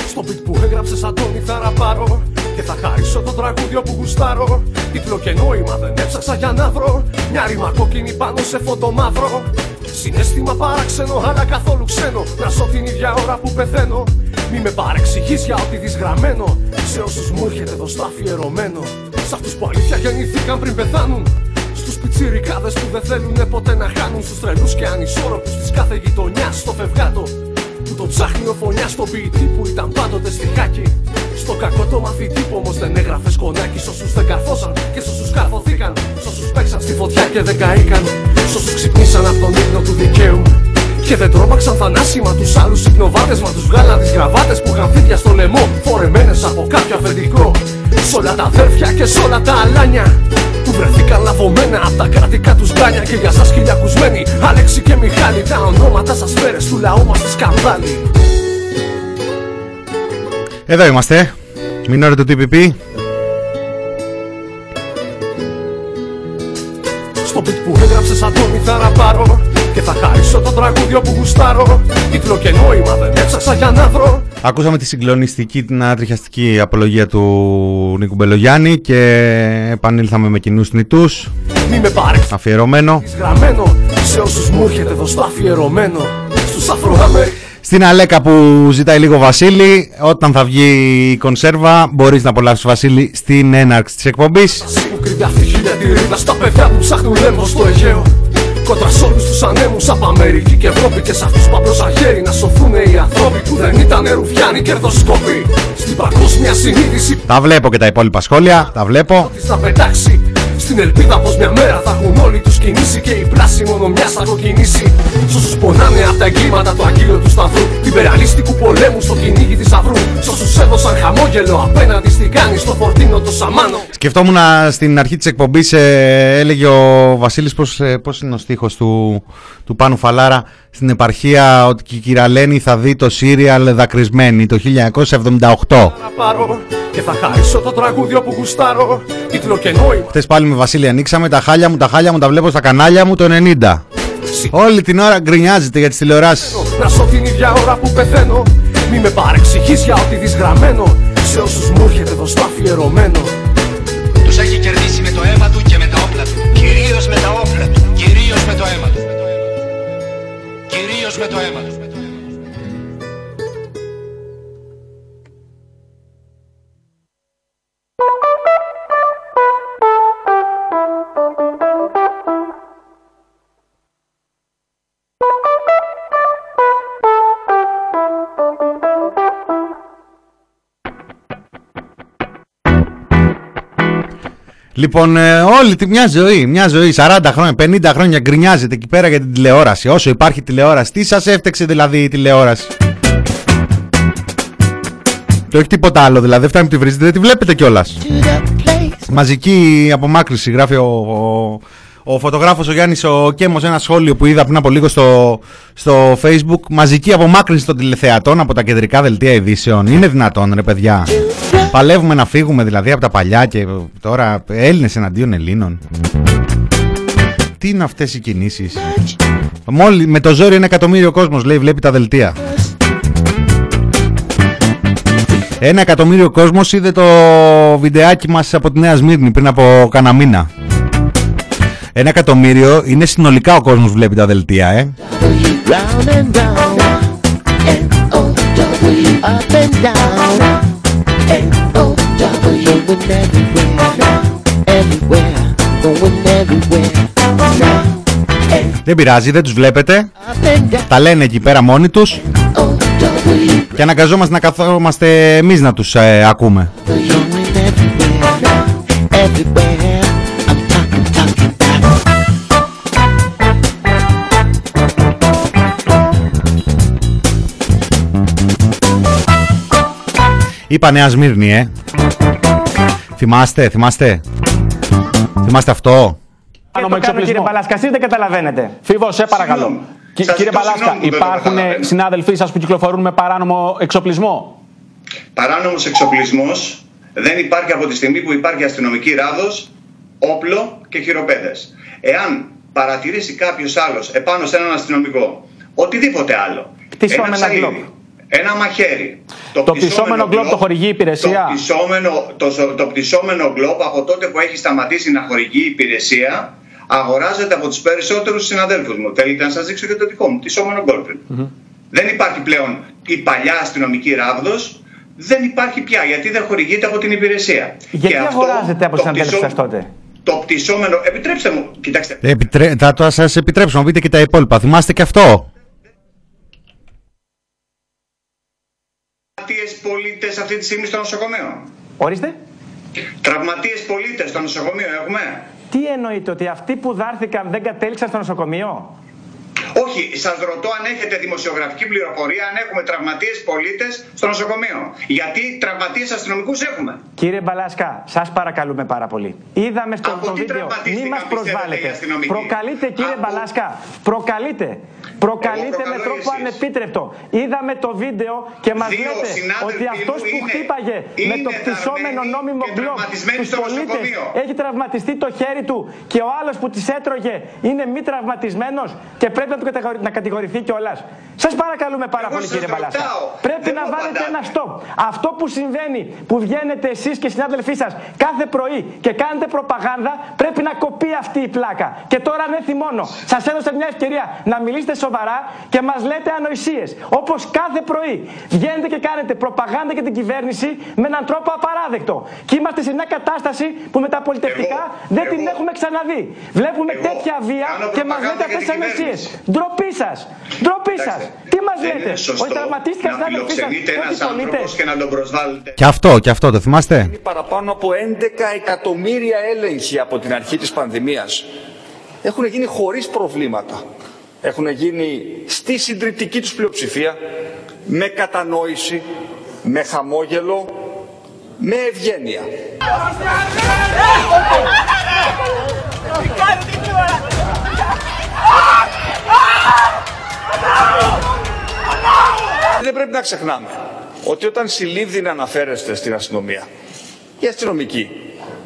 Στο beat που έγραψες Αντώνη θα ραπάρω Και θα χαρίσω το τραγούδιο που γουστάρω. Τίτλο και νόημα δεν έψαξα για να βρω. Μια ρήμα κόκκινη πάνω σε φωτομαύρο. Συνέστημα παράξενο αλλά καθόλου ξένο. Να ζω την ίδια ώρα που πεθαίνω. Μη με παρεξηγείς για ό,τι δεις γραμμένο. Σε όσους μου έρχεται εδώ στο αφιερωμένο. Σ' αυτούς που αλήθεια γεννηθήκαν πριν πεθάνουν. Στους πιτσιρικάδες που δεν θέλουν ποτέ να χάνουν. Στους τρελούς και ανισόρροπους της κάθε γειτονιάς στο φευγάτο που τον ψάχνει ο φωνιάς στον ποιητή που ήταν πάντοτε στη χάκη. Στο κακό το μαθητή που όμως δεν έγραφε σκονάκι. Σ' όσους δεν καρφώσαν και σ' όσους καρφωθήκαν. Σ' όσους παίξαν στη φωτιά και δεν καήκαν. Σ' όσους ξυπνήσαν από τον ύπνο του δικαίου. Και δεν τρόμαξαν θανάσιμα τους άλλους υπνοβάτες Μα τους βγάλαν τις γραβάτες που είχαν φίδια στο λαιμό Φορεμένες από κάποιο αφεντικό Σ' όλα τα αδέρφια και σ' όλα τα αλάνια Που βρεθήκαν λαβωμένα από τα κρατικά τους γκάνια Και για σας χιλιακουσμένοι Άλεξη και Μιχάλη Τα ονόματα σας φέρες του λαού μας της σκανδάλη Εδώ είμαστε. Μην το TPP. Στο beat που έγραψες Αντώνη θα ραπάρω Και θα χαρίσω το τραγούδιο που γουστάρω Τίτλο και νόημα δεν έψαξα για να βρω Ακούσαμε τη συγκλονιστική, την ατριχιαστική απολογία του Νίκου Μπελογιάννη και επανήλθαμε με κοινούς νητούς. Μη με πάρεις Αφιερωμένο. γραμμένο Σε όσους μου έρχεται εδώ στο αφιερωμένο Στους Αφροαμερικάνους Στην Αλέκα που ζητάει λίγο Βασίλη, όταν θα βγει η κονσέρβα μπορείς να απολαύσεις Βασίλη στην έναρξη της εκπομπής. Που κρύβει αυτή χιλιατηρίδα στα παιδιά που ψάχνουν λέμβο στο Αιγαίο Κόντρα σ' όλους τους ανέμους από Αμερική και Ευρώπη Και σ' αυτούς που απλώς αχέρι να σωθούν οι ανθρώποι Που δεν ήταν ρουφιάνοι κερδοσκόποι Στην παγκόσμια συνείδηση Τα βλέπω και τα υπόλοιπα σχόλια. Τα βλέπω. της να πετάξει στην ελπίδα πως μια μέρα θα έχουν όλοι τους κινήσει Και η πλάση μόνο μιας θα κοκκινήσει. Σ' όσους πονάνε από τα εγκλήματα του αγγείλου του σταυρού Του υπεραλίστικου πολέμου στο κυνήγι της αυρού. Σ' όσους έδωσαν χαμόγελο απέναντι στην κάνη Στο φορτίνο το σαμάνο. Σκεφτόμουν να- στην αρχή της εκπομπής ε, έλεγε ο Βασίλης πώς, ε, πώς είναι ο στίχος του, του Πάνου Φαλάρα στην επαρχία ότι και η Κυραλένη θα δει το σύριαλ δακρυσμένη το 1978. Να πάρω Και θα χαρίσω το τραγούδιο που γουστάρω Τίτλο και νόημα Χθε πάλι με Βασίλη ανοίξαμε τα χάλια μου, τα χάλια μου τα βλέπω στα κανάλια μου το 90. Όλη την ώρα γκρινιάζεται για τις τηλεοράσεις. Να σω την ίδια ώρα που πεθαίνω Μη με παρεξηγείς για ό,τι δεις γραμμένο Σε όσους μου έρχεται εδώ στο αφιερωμένο Τους έχει κερδίσει με το αίμα του και με τα όπλα του. Κυρίως με τα όπλα του. Κυρίως με το αίμα του. Κυρίως με το αίμα του. Λοιπόν, ε, όλη τη μια ζωή, μια ζωή, 40 χρόνια, 50 χρόνια γκρινιάζεται εκεί πέρα για την τηλεόραση. Όσο υπάρχει τηλεόραση, τι σας έφτεξε δηλαδή η τηλεόραση; Το έχει τίποτα άλλο, δηλαδή δεν φτάνει που τη βρίζετε, δεν τη βλέπετε κιόλας. Μαζική απομάκρυση, γράφει ο, ο, ο φωτογράφος ο Γιάννης ο Κέμος ένα σχόλιο που είδα πριν από λίγο στο, στο facebook. Μαζική απομάκρυση των τηλεθεατών από τα κεντρικά δελτία ειδήσεων. Είναι δυνατόν ρε παιδιά; Παλεύουμε να φύγουμε δηλαδή από τα παλιά και τώρα Έλληνες εναντίον Ελλήνων. Τι είναι αυτές οι κινήσεις; Μόλι, με το ζόρι ένα εκατομμύριο κόσμος λέει βλέπει τα δελτία. Ένα εκατομμύριο κόσμος είδε το βιντεάκι μας από τη Νέα Σμύρνη πριν από κανένα μήνα. Ένα εκατομμύριο είναι συνολικά ο κόσμος που βλέπει τα δελτία, ε. Round and round, N-O-W, up and down, N-O-W, and everywhere, everywhere, going everywhere, Δεν πειράζει, δεν τους βλέπετε. Τα λένε εκεί πέρα μόνοι τους. Και αναγκαζόμαστε να καθόμαστε εμείς να τους ε, ακούμε. everywhere, I'm talking, talking about. Είπα Νέα Σμύρνη, ε. Θυμάστε, θυμάστε. Θυμάστε αυτό. Κάνω εξοπλισμό. Κύριε Μπαλάσκα, εσείς δεν καταλαβαίνετε. Φίβος, σε παρακαλώ. Κι- Σας Κύριε ζητώ Μπαλάσκα, συγγνώμη που δεν το υπάρχουν καταλαβαίνω. συνάδελφοί σας που κυκλοφορούν με παράνομο εξοπλισμό; Παράνομος εξοπλισμός δεν υπάρχει από τη στιγμή που υπάρχει αστυνομική ράδος, όπλο και χειροπέδες. Εάν παρατηρήσει κάποιος άλλος επάνω σε έναν αστυνομικό, οτιδήποτε άλλο, Πτυσσόμενα ψαΐδι, γκλόπ. Ένα μαχαίρι, Το πτυσσόμενο γκλόπ το χορηγεί η υπηρεσία; Το πτυσσόμενο, το, ζω- το πτυσσόμενο γκλόπ από τότε που έχει σταματήσει να χορηγεί η υπηρεσία αγοράζεται από τους περισσότερους συναδέλφους μου. Θέλετε να σας δείξω και το δικό μου πτυσσόμενο γκλόπ. Δεν υπάρχει πλέον η παλιά αστυνομική ράβδος, δεν υπάρχει πια γιατί δεν χορηγείται από την υπηρεσία. Γιατί Και αυτό αγοράζετε από το τους συναδέλφους πτυσσό- σας τότε; Το πτυσσόμενο, επιτρέψτε μου, κοιτάξτε, Επιτρέ... Θα το σας επιτρέψω να πείτε και τα υπόλοιπα. Θυμάστε και αυτό; Τραυματίες πολίτες αυτή τη στιγμή στο νοσοκομείο. Ορίστε. Τραυματίες πολίτες στο νοσοκομείο έχουμε. Τι εννοείτε, ότι αυτοί που δάρθηκαν δεν κατέληξαν στο νοσοκομείο; Όχι, σας ρωτώ αν έχετε δημοσιογραφική πληροφορία, αν έχουμε τραυματίες πολίτες στο νοσοκομείο. Γιατί τραυματίες αστυνομικούς έχουμε; Κύριε Μπαλάσκα, σας παρακαλούμε πάρα πολύ. Είδαμε στο Από το τι βίντεο. Μη τραυματίστηκαν, μας πιστεύετε, προσβάλλετε. οι αστυνομικοί; Προκαλείτε, κύριε Μπαλάσκα. Προκαλείτε. Προκαλείτε με προκαλώ τρόπο εσείς. ανεπίτρεπτο. Είδαμε το βίντεο και μας Δύο λέτε συνάδελφοι ότι αυτός μου που είναι- χτύπαγε με το είναι πτυσσόμενο δαρμένοι νόμιμο και γκλόπ τραυματισμένοι του στο πολίτες νοσοκομείο. έχει τραυματιστεί το χέρι του και ο άλλος που τη έτρωγε είναι μη τραυματισμένος και πρέπει να του καταγραφεί κατηγορη- να κατηγορηθεί κιόλας. Σας παρακαλούμε πάρα πολύ, σας κύριε Μπαλάσκα. ρωτάω. Πρέπει Δεν να μου βάλετε απαντάτε. ένα stop. Αυτό που συμβαίνει, που βγαίνετε εσείς και οι συνάδελφοί σας κάθε πρωί και κάνετε προπαγάνδα, πρέπει να κοπεί αυτή η πλάκα. Και τώρα αν έρθει μόνο. Σας έδωσα μια ευκαιρία να μιλήσετε σοβαρά και μας λέτε ανοησίες. Όπως κάθε πρωί βγαίνετε και κάνετε προπαγάνδα για την κυβέρνηση με έναν τρόπο απαράδεκτο. Και είμαστε σε μια κατάσταση που με τα πολιτευτικά δεν την έχουμε ξαναδεί. Βλέπουμε τέτοια βία κάνω και μας προπαγάνδα λέτε για αυτές την τις ανοησίες. Κυβέρνηση. Ντροπή σα. Ντροπή σα. Τι μα Δεν λέτε. είναι σωστό Ότι τραυματίστηκαν να συνάδελφοί σα. φιλοξενείται ένας άνθρωπος και να τον προσβάλλετε. Και αυτό, και αυτό, το θυμάστε. Παραπάνω από 11 εκατομμύρια έλεγχοι από την αρχή της πανδημίας έχουν γίνει χωρίς προβλήματα. Έχουν γίνει στη συντριπτική τους πλειοψηφία, με κατανόηση, με χαμόγελο, με ευγένεια. Δεν πρέπει να ξεχνάμε ότι όταν συλλήβδη να αναφέρεστε στην αστυνομία, οι αστυνομικοί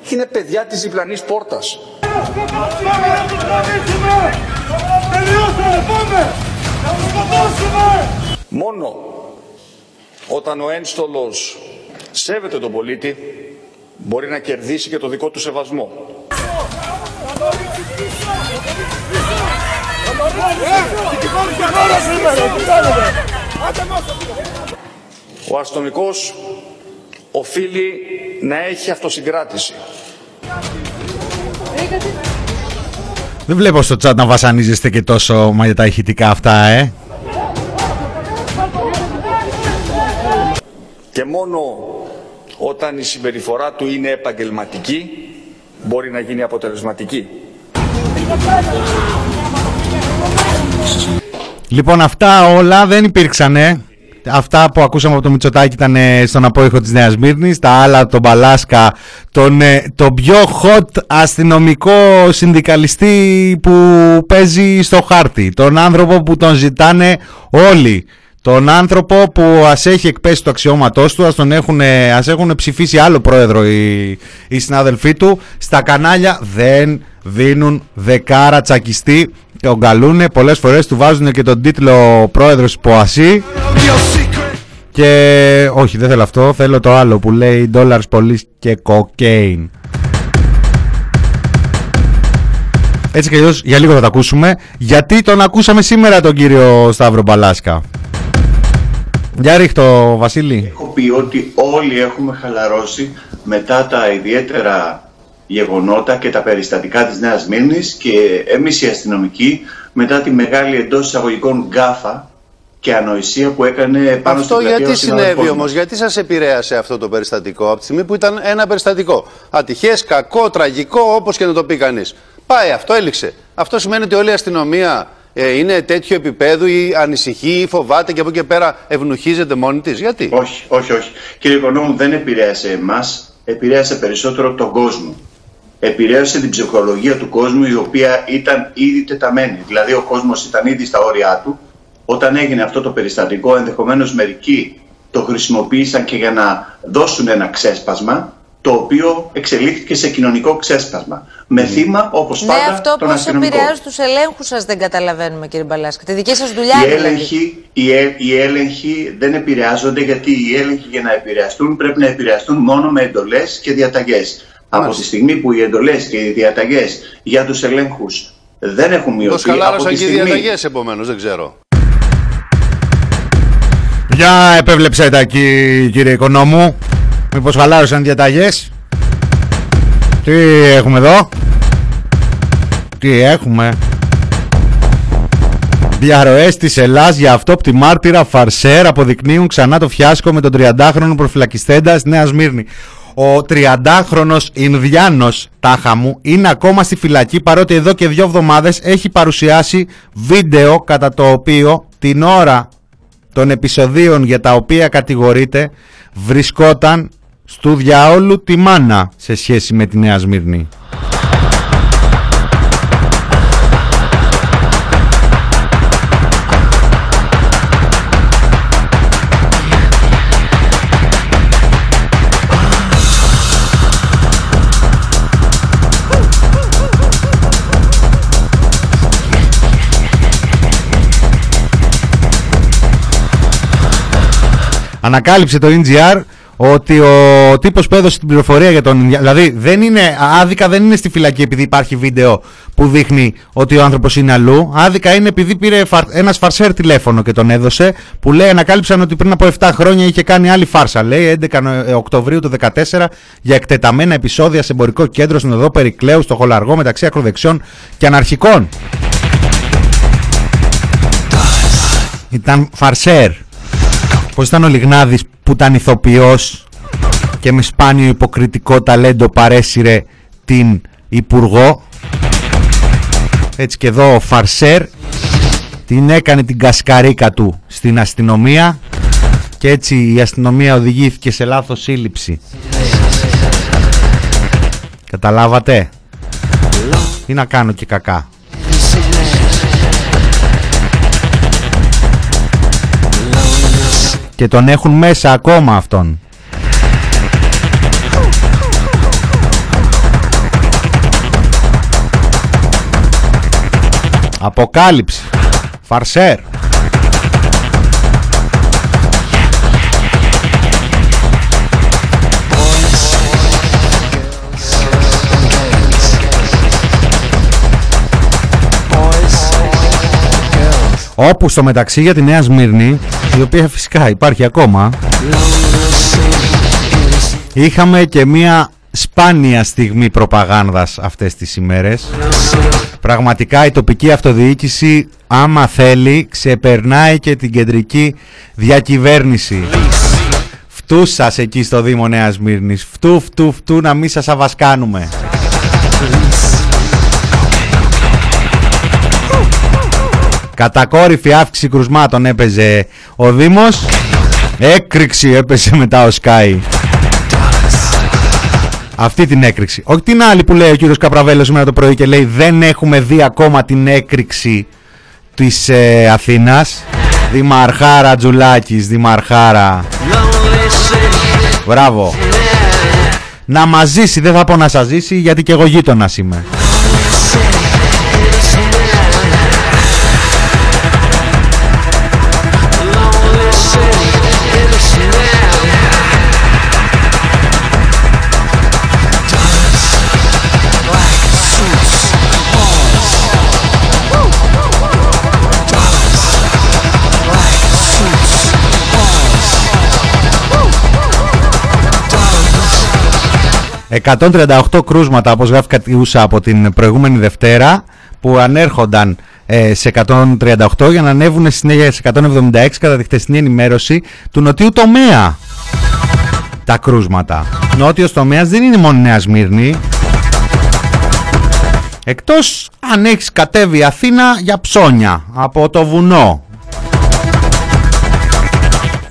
είναι παιδιά της διπλανής πόρτας. Μόνο όταν ο ένστολος σέβεται τον πολίτη, μπορεί να κερδίσει και το δικό του σεβασμό. Ο αστυνομικός οφείλει να έχει αυτοσυγκράτηση. Δεν βλέπω στο chat να βασανίζεστε και τόσο με τα ηχητικά αυτά, ε. Και μόνο όταν η συμπεριφορά του είναι επαγγελματική, μπορεί να γίνει αποτελεσματική. Λοιπόν, αυτά όλα δεν υπήρξαν. ε. Αυτά που ακούσαμε από το Μητσοτάκη ήταν ε, στον απόϊχο της Νέας Μύρνης. Τα άλλα, τον Μπαλάσκα, τον, ε, τον πιο hot αστυνομικό συνδικαλιστή που παίζει στο χάρτη. Τον άνθρωπο που τον ζητάνε όλοι. Τον άνθρωπο που ας έχει εκπέσει το αξιώματός του, ας, τον έχουν, ας έχουν ψηφίσει άλλο πρόεδρο οι, οι συνάδελφοί του. Στα κανάλια δεν δίνουν δεκάρα τσακιστή. Τον καλούνε, πολλές φορές του βάζουν και τον τίτλο πρόεδρος ΠΟΑΣΥ. Και όχι δεν θέλω αυτό, θέλω το άλλο που λέει dollars, police και cocaine. Έτσι κι αλλιώς για λίγο θα τα ακούσουμε. Γιατί τον ακούσαμε σήμερα τον κύριο Σταύρο Μπαλάσκα. Για ρίχτω Βασίλη. Έχω πει ότι όλοι έχουμε χαλαρώσει μετά τα ιδιαίτερα γεγονότα και τα περιστατικά της Νέας Μύρνης και εμείς οι αστυνομικοί μετά τη μεγάλη εντός εισαγωγικών γκάφα και ανοησία που έκανε πάνω Αυτό στην πλατεία γιατί ο συνάδελφός συνέβη μας. όμως, γιατί σας επηρέασε αυτό το περιστατικό από τη στιγμή που ήταν ένα περιστατικό; Ατυχές, κακό, τραγικό, όπως και να το πει κανείς. Πάει αυτό, έληξε. Αυτό σημαίνει ότι όλη η αστυνομία ε, είναι τέτοιο επίπεδου ή ανησυχεί ή φοβάται και από εκεί και πέρα ευνουχίζεται μόνη της. Γιατί; Όχι, όχι, όχι. Κύριε Οικονόμου, δεν επηρέασε εμάς, επηρέασε περισσότερο τον κόσμο. Επηρέασε την ψυχολογία του κόσμου η οποία ήταν ήδη τεταμένη. Δηλαδή ο κόσμος ήταν ήδη στα όρια του. Όταν έγινε αυτό το περιστατικό, ενδεχομένως μερικοί το χρησιμοποίησαν και για να δώσουν ένα ξέσπασμα, το οποίο εξελίχθηκε σε κοινωνικό ξέσπασμα. Με θύμα, όπως Ναι, πάντα, αυτό τον πώ αστυνομικό. επηρεάζει τους ελέγχους σας δεν καταλαβαίνουμε, κύριε Μπαλάσκα. Τη δική σας δουλειά Οι δηλαδή. έλεγχοι, οι, ε- οι έλεγχοι δεν επηρεάζονται γιατί οι έλεγχοι για να επηρεαστούν πρέπει να επηρεαστούν μόνο με εντολές και διαταγές. Από τη στιγμή που οι εντολές και οι διαταγές για τους ελέγχους δεν έχουν Πώ μειωθεί, από χαλάρωσαν τη και οι στιγμή διαταγές επομένως, δεν ξέρω. Για επέβλεψε τα εκεί κύριε Οικονόμου. Μήπως χαλάρωσαν διαταγές; Τι έχουμε εδώ; Τι έχουμε; Διαρροές της Ελλάς για αυτόπτη μάρτυρα Φαρσέρ αποδεικνύουν ξανά το φιάσκο με τον 30χρονο προφυλακιστέντας στη Νέας Σμύρνη. Ο 30χρονος Ινδιάνος τάχα μου είναι ακόμα στη φυλακή παρότι εδώ και δύο εβδομάδες έχει παρουσιάσει βίντεο κατά το οποίο την ώρα των επεισοδίων για τα οποία κατηγορείται βρισκόταν Στου διαόλου τη μάνα σε σχέση με τη Νέα Σμύρνη. Ανακάλυψε το NGR ότι ο τύπος που έδωσε την πληροφορία για τον Ινδια- Δηλαδή δεν είναι, άδικα δεν είναι στη φυλακή επειδή υπάρχει βίντεο που δείχνει ότι ο άνθρωπος είναι αλλού. Άδικα είναι επειδή πήρε φαρ, ένας φαρσέρ τηλέφωνο και τον έδωσε που λέει ανακάλυψαν ότι πριν από 7 χρόνια είχε κάνει άλλη φάρσα. Λέει 11 Νοε- Οκτωβρίου του 2014 για εκτεταμένα επεισόδια σε εμπορικό κέντρο στην οδό Περικλέου στο Χολαργό μεταξύ ακροδεξιών και αναρχικών. Ήταν φαρσέρ. Πώς ήταν ο Λιγνάδης που ήταν ηθοποιός και με σπάνιο υποκριτικό ταλέντο παρέσυρε την Υπουργό. Έτσι και εδώ ο Φαρσέρ την έκανε την κασκαρίκα του στην αστυνομία και έτσι η αστυνομία οδηγήθηκε σε λάθος σύλληψη. Καταλάβατε; Ή να κάνω και κακά; Και τον έχουν μέσα ακόμα αυτόν. Αποκάλυψη. Φαρσέρ. Όπου στο μεταξύ για τη Νέα Σμύρνη, η οποία φυσικά υπάρχει ακόμα, είχαμε και μία σπάνια στιγμή προπαγάνδας αυτές τις ημέρες. Πραγματικά η τοπική αυτοδιοίκηση, άμα θέλει, ξεπερνάει και την κεντρική διακυβέρνηση. Φτού σας εκεί στο Δήμο Νέας Σμύρνης. Φτού, φτού, φτού να μην σας αβασκάνουμε. Κατακόρυφη αύξηση κρουσμάτων έπαιζε ο Δήμος. Έκρηξη έπαιζε μετά ο Σκάι. Αυτή την έκρηξη. Όχι την άλλη που λέει ο κύριος Καπραβέλος σήμερα το πρωί και λέει δεν έχουμε δει ακόμα την έκρηξη της ε, Αθήνας. Δημαρχάρα Τζουλάκης, Δημαρχάρα. Μπράβο. Να μας ζήσει, δεν θα πω να σας ζήσει γιατί και εγώ γείτονας είμαι. ...138 κρούσματα όπως γράφει κατιούσα από την προηγούμενη Δευτέρα... ...που ανέρχονταν ε, σε 138 για να ανέβουν στη συνέχεια σε 176 κατά τη χτεσινή ενημέρωση του νοτιού τομέα τα κρούσματα. Νότιος τομέας δεν είναι μόνο η Νέα Σμύρνη. Εκτός αν έχεις κατέβει Αθήνα για ψώνια από το βουνό.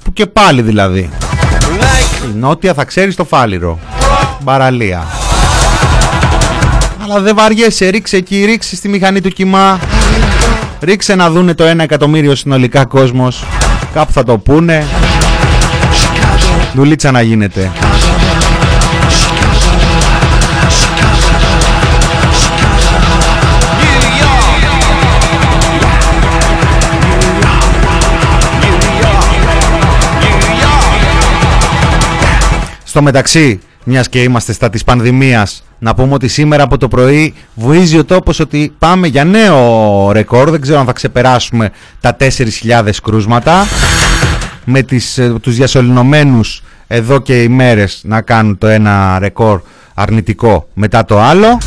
Που και πάλι δηλαδή. Η νότια θα ξέρεις το φάληρο. Μπαραλία. Αλλά δεν βαριέσαι, ρίξε εκεί, ρίξε στη μηχανή του κοιμά. Ρίξε να δούνε το 1 εκατομμύριο συνολικά κόσμος. Κάπου θα το πούνε. Δουλίτσα να γίνεται. Στο μεταξύ, μιας και είμαστε στα της πανδημίας, να πούμε ότι σήμερα από το πρωί βουίζει ο τόπος ότι πάμε για νέο ρεκόρ. Δεν ξέρω αν θα ξεπεράσουμε τα 4.000 κρούσματα. Με τις, ε, τους διασωληνωμένους εδώ και ημέρες να κάνουν το ένα ρεκόρ αρνητικό μετά το άλλο.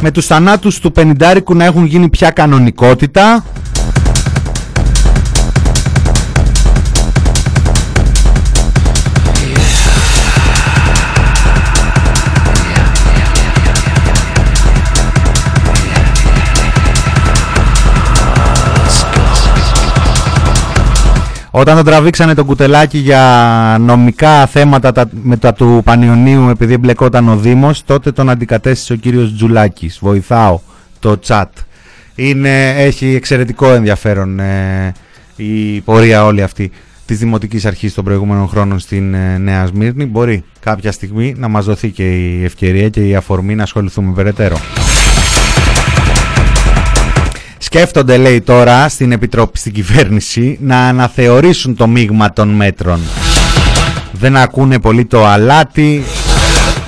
Με τους θανάτους του 50 να έχουν γίνει πια κανονικότητα. Όταν τον τραβήξανε τον κουτελάκι για νομικά θέματα τα, με τα του Πανιωνίου επειδή εμπλεκόταν ο Δήμος, τότε τον αντικατέστησε ο κύριος Τζουλάκης. Βοηθάω το chat. Είναι, έχει εξαιρετικό ενδιαφέρον ε, η πορεία όλη αυτή της Δημοτικής Αρχής των προηγούμενων χρόνων στην ε, Νέα Σμύρνη. Μπορεί κάποια στιγμή να μας δοθεί και η ευκαιρία και η αφορμή να ασχοληθούμε περαιτέρω. Σκέφτονται, λέει τώρα, στην Επιτροπή, στην κυβέρνηση, να αναθεωρήσουν το μείγμα των μέτρων. Δεν ακούνε πολύ το αλάτι,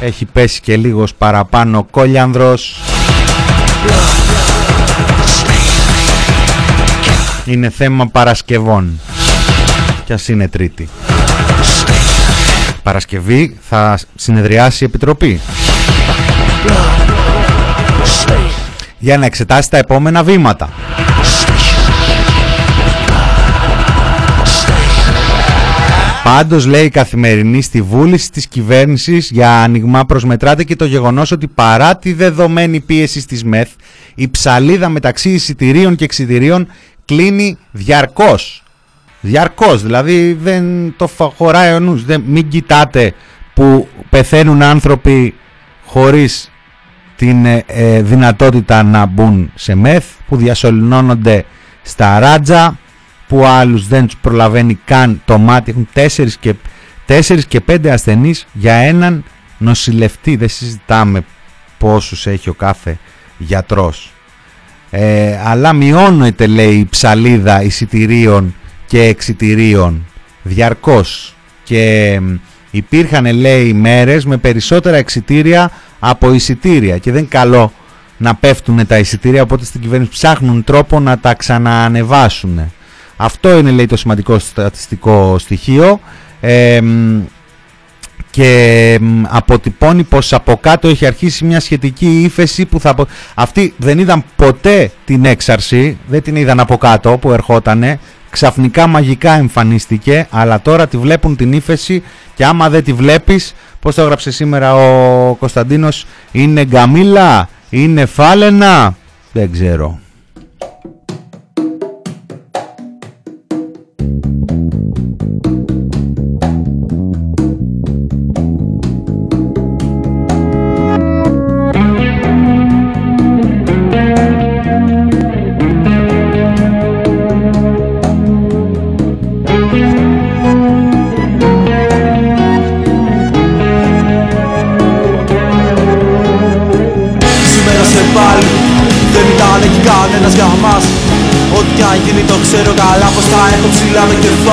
έχει πέσει και λίγος παραπάνω κόλιανδρος. Είναι θέμα Παρασκευών. Κι ας είναι Τρίτη. Παρασκευή θα συνεδριάσει η Επιτροπή. Για να εξετάσει τα επόμενα βήματα. Πάντως λέει η καθημερινή στη βούληση της κυβέρνησης για άνοιγμα προσμετράται και το γεγονός ότι παρά τη δεδομένη πίεση της ΜΕΘ η ψαλίδα μεταξύ εισιτηρίων και εξιτηρίων κλείνει διαρκώς. Διαρκώς, δηλαδή δεν το φα- χωράει ο νους. Δεν, μην κοιτάτε που πεθαίνουν άνθρωποι χωρίς την ε, ε, δυνατότητα να μπουν σε μεθ, που διασωληνώνονται στα ράτζα, που άλλους δεν τους προλαβαίνει καν το μάτι. Έχουν 4 και, 4 και 5 ασθενείς για έναν νοσηλευτή. Δεν συζητάμε πόσους έχει ο κάθε γιατρός. Ε, αλλά μειώνεται λέει η ψαλίδα εισιτηρίων και εξιτηρίων διαρκώς και μ, υπήρχαν λέει μέρες με περισσότερα εξιτήρια από εισιτήρια και δεν είναι καλό να πέφτουν τα εισιτήρια οπότε στην κυβέρνηση ψάχνουν τρόπο να τα ξαναανεβάσουν. Αυτό είναι λέει το σημαντικό στατιστικό στοιχείο ε, μ, και μ, αποτυπώνει πως από κάτω έχει αρχίσει μια σχετική ύφεση που θα... απο- Αυτοί δεν είδαν ποτέ την έξαρση, δεν την είδαν από κάτω που ερχότανε, ξαφνικά μαγικά εμφανίστηκε, αλλά τώρα τη βλέπουν την ύφεση και άμα δεν τη βλέπεις, πώς το έγραψε σήμερα ο Κωνσταντίνος, είναι γκαμίλα, είναι φάλαινα, δεν ξέρω.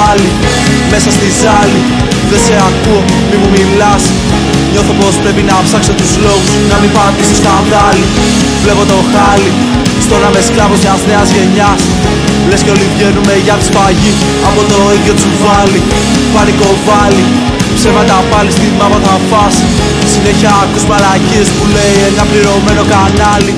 Το κεφάλι Μέσα στη ζάλη. Δεν σε ακούω μη μου μιλάς. Νιώθω πως πρέπει να ψάξω τους λόγους Να μην πατήσω σκανδάλι. Βλέπω το χάλι Στο να είμαι σκλάβος μιας νέας γενιάς. Λες κι όλοι βγαίνουμε για τη σφαγή Από το ίδιο τσουβάλι. Πανικό βάλει Ψέματα πάλι στη μάπα θα φας. Συνέχεια ακούς μαλακίες που λέει ένα πληρωμένο κανάλι.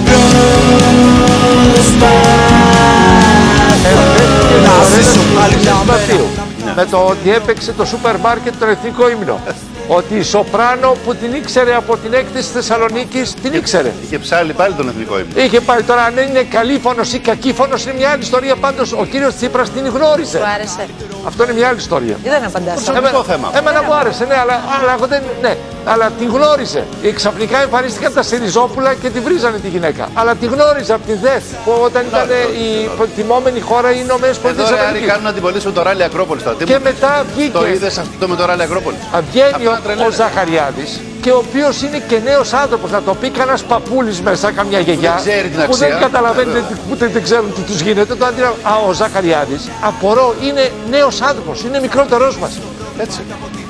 Να ζήσω άλλη μια μέρα με το ότι έπαιξε το σούπερ μάρκετ τον εθνικό ύμνο. Ότι η Σοπράνο που την ήξερε από την έκθεση Θεσσαλονίκης την ήξερε. Είχε ψάλει πάλι τον εθνικό ύμνο. Είχε πάρει τώρα αν είναι καλή φωνος ή κακή φωνος είναι μια άλλη ιστορία. Πάντως ο κύριος Τσίπρας την γνώριζε. Του άρεσε. Αυτό είναι μια άλλη ιστορία. Ή δεν απαντάς. Εμένα- Εμένα μου άρεσε, ναι, αλλά, αλλά, εγώ δεν, ναι, αλλά την γνώριζε. Ε, Ξαφνικά εμφανίστηκαν τα Σιριζόπουλα και τη βρίζανε τη γυναίκα. Αλλά τη γνώριζε από τη ΔΕΘ που όταν ήταν ε, η τιμόμενη χώρα οι Ηνωμένες Εδώ Πολιτείες ρε Άρη Αμερικής. κάνουν αντιπολίτευση με το ράλι Ακρόπολης τώρα. Τι Και μου- μετά βγήκε. Το είδες αυτό με το ράλι Ακρόπολης; Α, Βγαίνει ο, ο Ζαχαριάδης και ο οποίος είναι και νέος άνθρωπος, να το πει κανένας παππούλης μέσα, καμιά γιαγιά, δεν ξέρει την που δεν αξία. καταλαβαίνετε, Βέβαια. που δεν, δεν ξέρουν τι τους γίνεται. Το αντιλα... Α, ο Ζαχαριάδης, απορώ, είναι νέος άνθρωπος, είναι μικρότερός μας. Έτσι.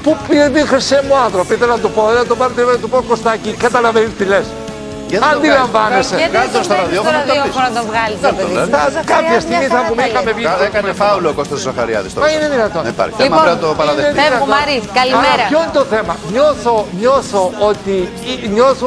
Πού πήγε χρυσέ μου άνθρωπο, ήθελα να το πω, να το πάρετε να το πω Κωστάκη, καταλαβαίνεις τι λες. Γιατί το Αντιλαμβάνεσαι. Γιατί δεν το παίρνεις στο ραδιόφωνο να τον βγάλεις το παιδί. λένε. Ο Ζαχαριάδης Κάποια στιγμή μια θα χαρά πούμε, τα είχαμε λέει. βγει. Κα- Έκανε φάουλο ο Κώστας Ζαχαριάδης τώρα. Μα είναι δυνατόν. Δεν υπάρχει. Λοιπόν, Θέμα πρέπει να το παραδεχτεί. Φεύγουμε, Μαρή. Άρα Καλημέρα. ποιο είναι το θέμα; Νιώθω, νιώθω ότι ή- νιώθω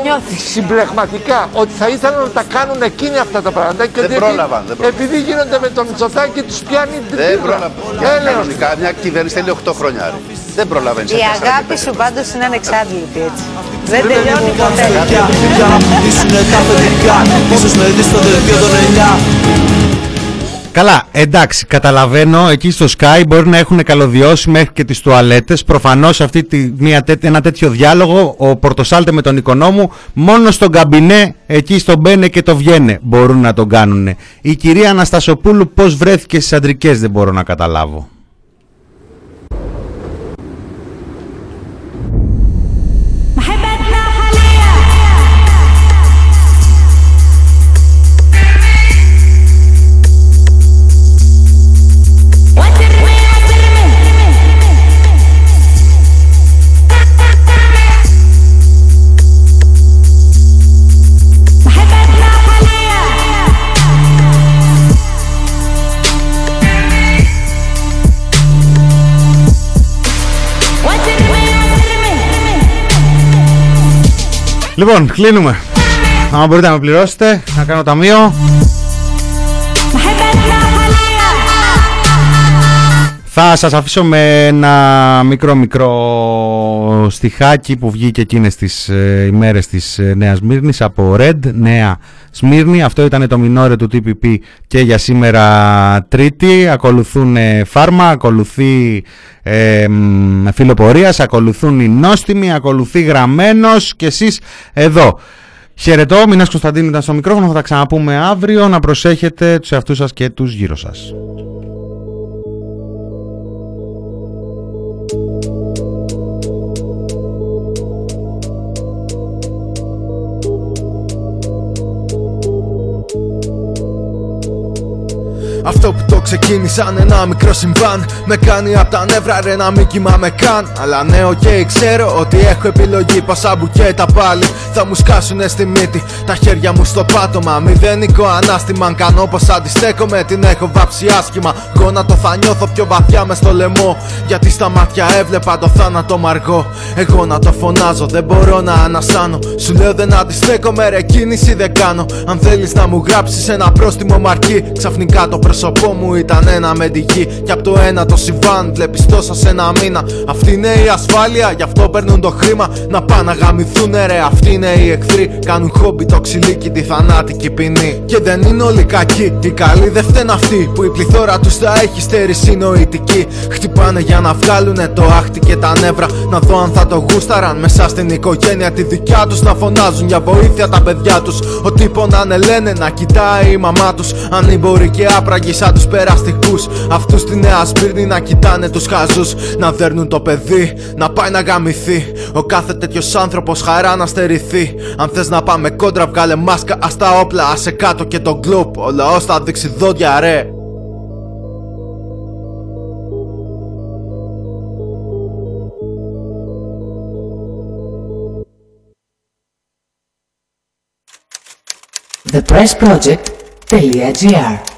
συμπλεγματικά ότι θα ήθελαν να τα κάνουν εκείνοι αυτά τα πράγματα. Και Δεν ότι πρόλαβαν, δεν πρόλαβαν. Επειδή γίνονται με τον Μητσοτάκη τους πιάνει την Δεν πίκρα. πρόλαβε. Έλεος. Κανονικά μια κυβέρνηση θέλει 8 χρόνια. Άρη. Δεν προλαβαίνει. Η αγάπη σου πάντως είναι ανεξάντληπτη έτσι. Δεν τελειώνει Κάνω ποτέ. στεριά Για να πουλήσουνε τα αφεντικά Ίσως με δεις στο δελτίο των 9 Καλά, εντάξει, καταλαβαίνω. Εκεί στο Sky μπορεί να έχουν καλωδιώσει μέχρι και τις τουαλέτες. Προφανώς αυτή τη, μια, τέ- ένα τέτοιο διάλογο, ο Πορτοσάλτε με τον Οικονόμου, μόνο στον καμπινέ, εκεί στο μπαίνε και το βγαίνε, μπορούν να τον κάνουν. Η κυρία Αναστασοπούλου πώς βρέθηκε στις αντρικές δεν μπορώ να καταλάβω. Λοιπόν, κλείνουμε. Αν μπορείτε να με πληρώσετε, να κάνω ταμείο. Θα σας αφήσω με ένα μικρό μικρό στιχάκι που βγήκε εκείνες τις ε, ημέρες της ε, Νέας Σμύρνης από Red, Νέα Σμύρνη. Αυτό ήταν το μινόρε του TPP και για σήμερα Τρίτη. Ακολουθούν ε, φάρμα, ακολουθεί ε, μ, φιλοπορίας, ακολουθούν οι νόστιμοι, ακολουθεί γραμμένος και εσείς εδώ. Χαιρετώ, Μινάς Κωνσταντίνου ήταν στο μικρόφωνο, θα τα ξαναπούμε αύριο. Να προσέχετε τους εαυτούς σας και τους γύρω σας. top Αυτό που το ξεκίνησαν ένα μικρό συμβάν. Με κάνει απ' τα νεύρα ρε να μην κοιμάμαι καν. Αλλά ναι οκ ξέρω ότι έχω επιλογή. Πόσα μπουκέτα πάλι θα μου σκάσουνε στη μύτη. Τα χέρια μου στο πάτωμα Μηδενικό ανάστημα. Αν κάνω πως αντιστέκομαι την έχω βάψει άσχημα. Γόνατο θα νιώθω πιο βαθιά μες στο λαιμό. Γιατί στα μάτια έβλεπα το θάνατο μαργό Εγώ να το φωνάζω δεν μπορώ να ανασάνω. Σου λέω δεν αντιστέκομαι ρε κίνηση δεν κάνω. Αν θέλεις να μου γράψεις ένα πρόστιμο μαρκή Ξαφνικά το πρόσωπό μου ήταν ένα με τη γη Και απ' το ένα το συμβάν βλέπεις τόσα σε ένα μήνα. Αυτή είναι η ασφάλεια γι' αυτό παίρνουν το χρήμα. Να πάνε να γαμηθούνε ρε αυτοί είναι οι εχθροί. Κάνουν χόμπι το ξυλίκι τη θανάτικη ποινή. Και δεν είναι όλοι κακοί Οι καλοί δεν φταίνουν αυτοί. Που η πληθώρα τους θα έχει στέρηση νοητική Χτυπάνε για να βγάλουνε το άχτη και τα νεύρα. Να δω αν θα το γούσταραν μέσα στην οικογένεια. Τη δικιά τους Να φωνάζουν για βοήθεια τα παιδιά τους. Ότι πονάνε λένε να κοιτάει η μαμά τους. Ανήμποροι και άπραγοι σαν τους περαστικούς. Αυτούς στη νέα σπίρνη να κοιτάνε τους χαζούς. Να δέρνουν το παιδί να πάει να γαμηθεί. Ο κάθε τέτοιος άνθρωπος χαρά να στερηθεί. Αν θες να πάμε κόντρα βγάλε μάσκα ας τα όπλα άσε κάτω και το γκλουπ Ο λαός θα δείξει δόντια ρε. Thepressproject.gr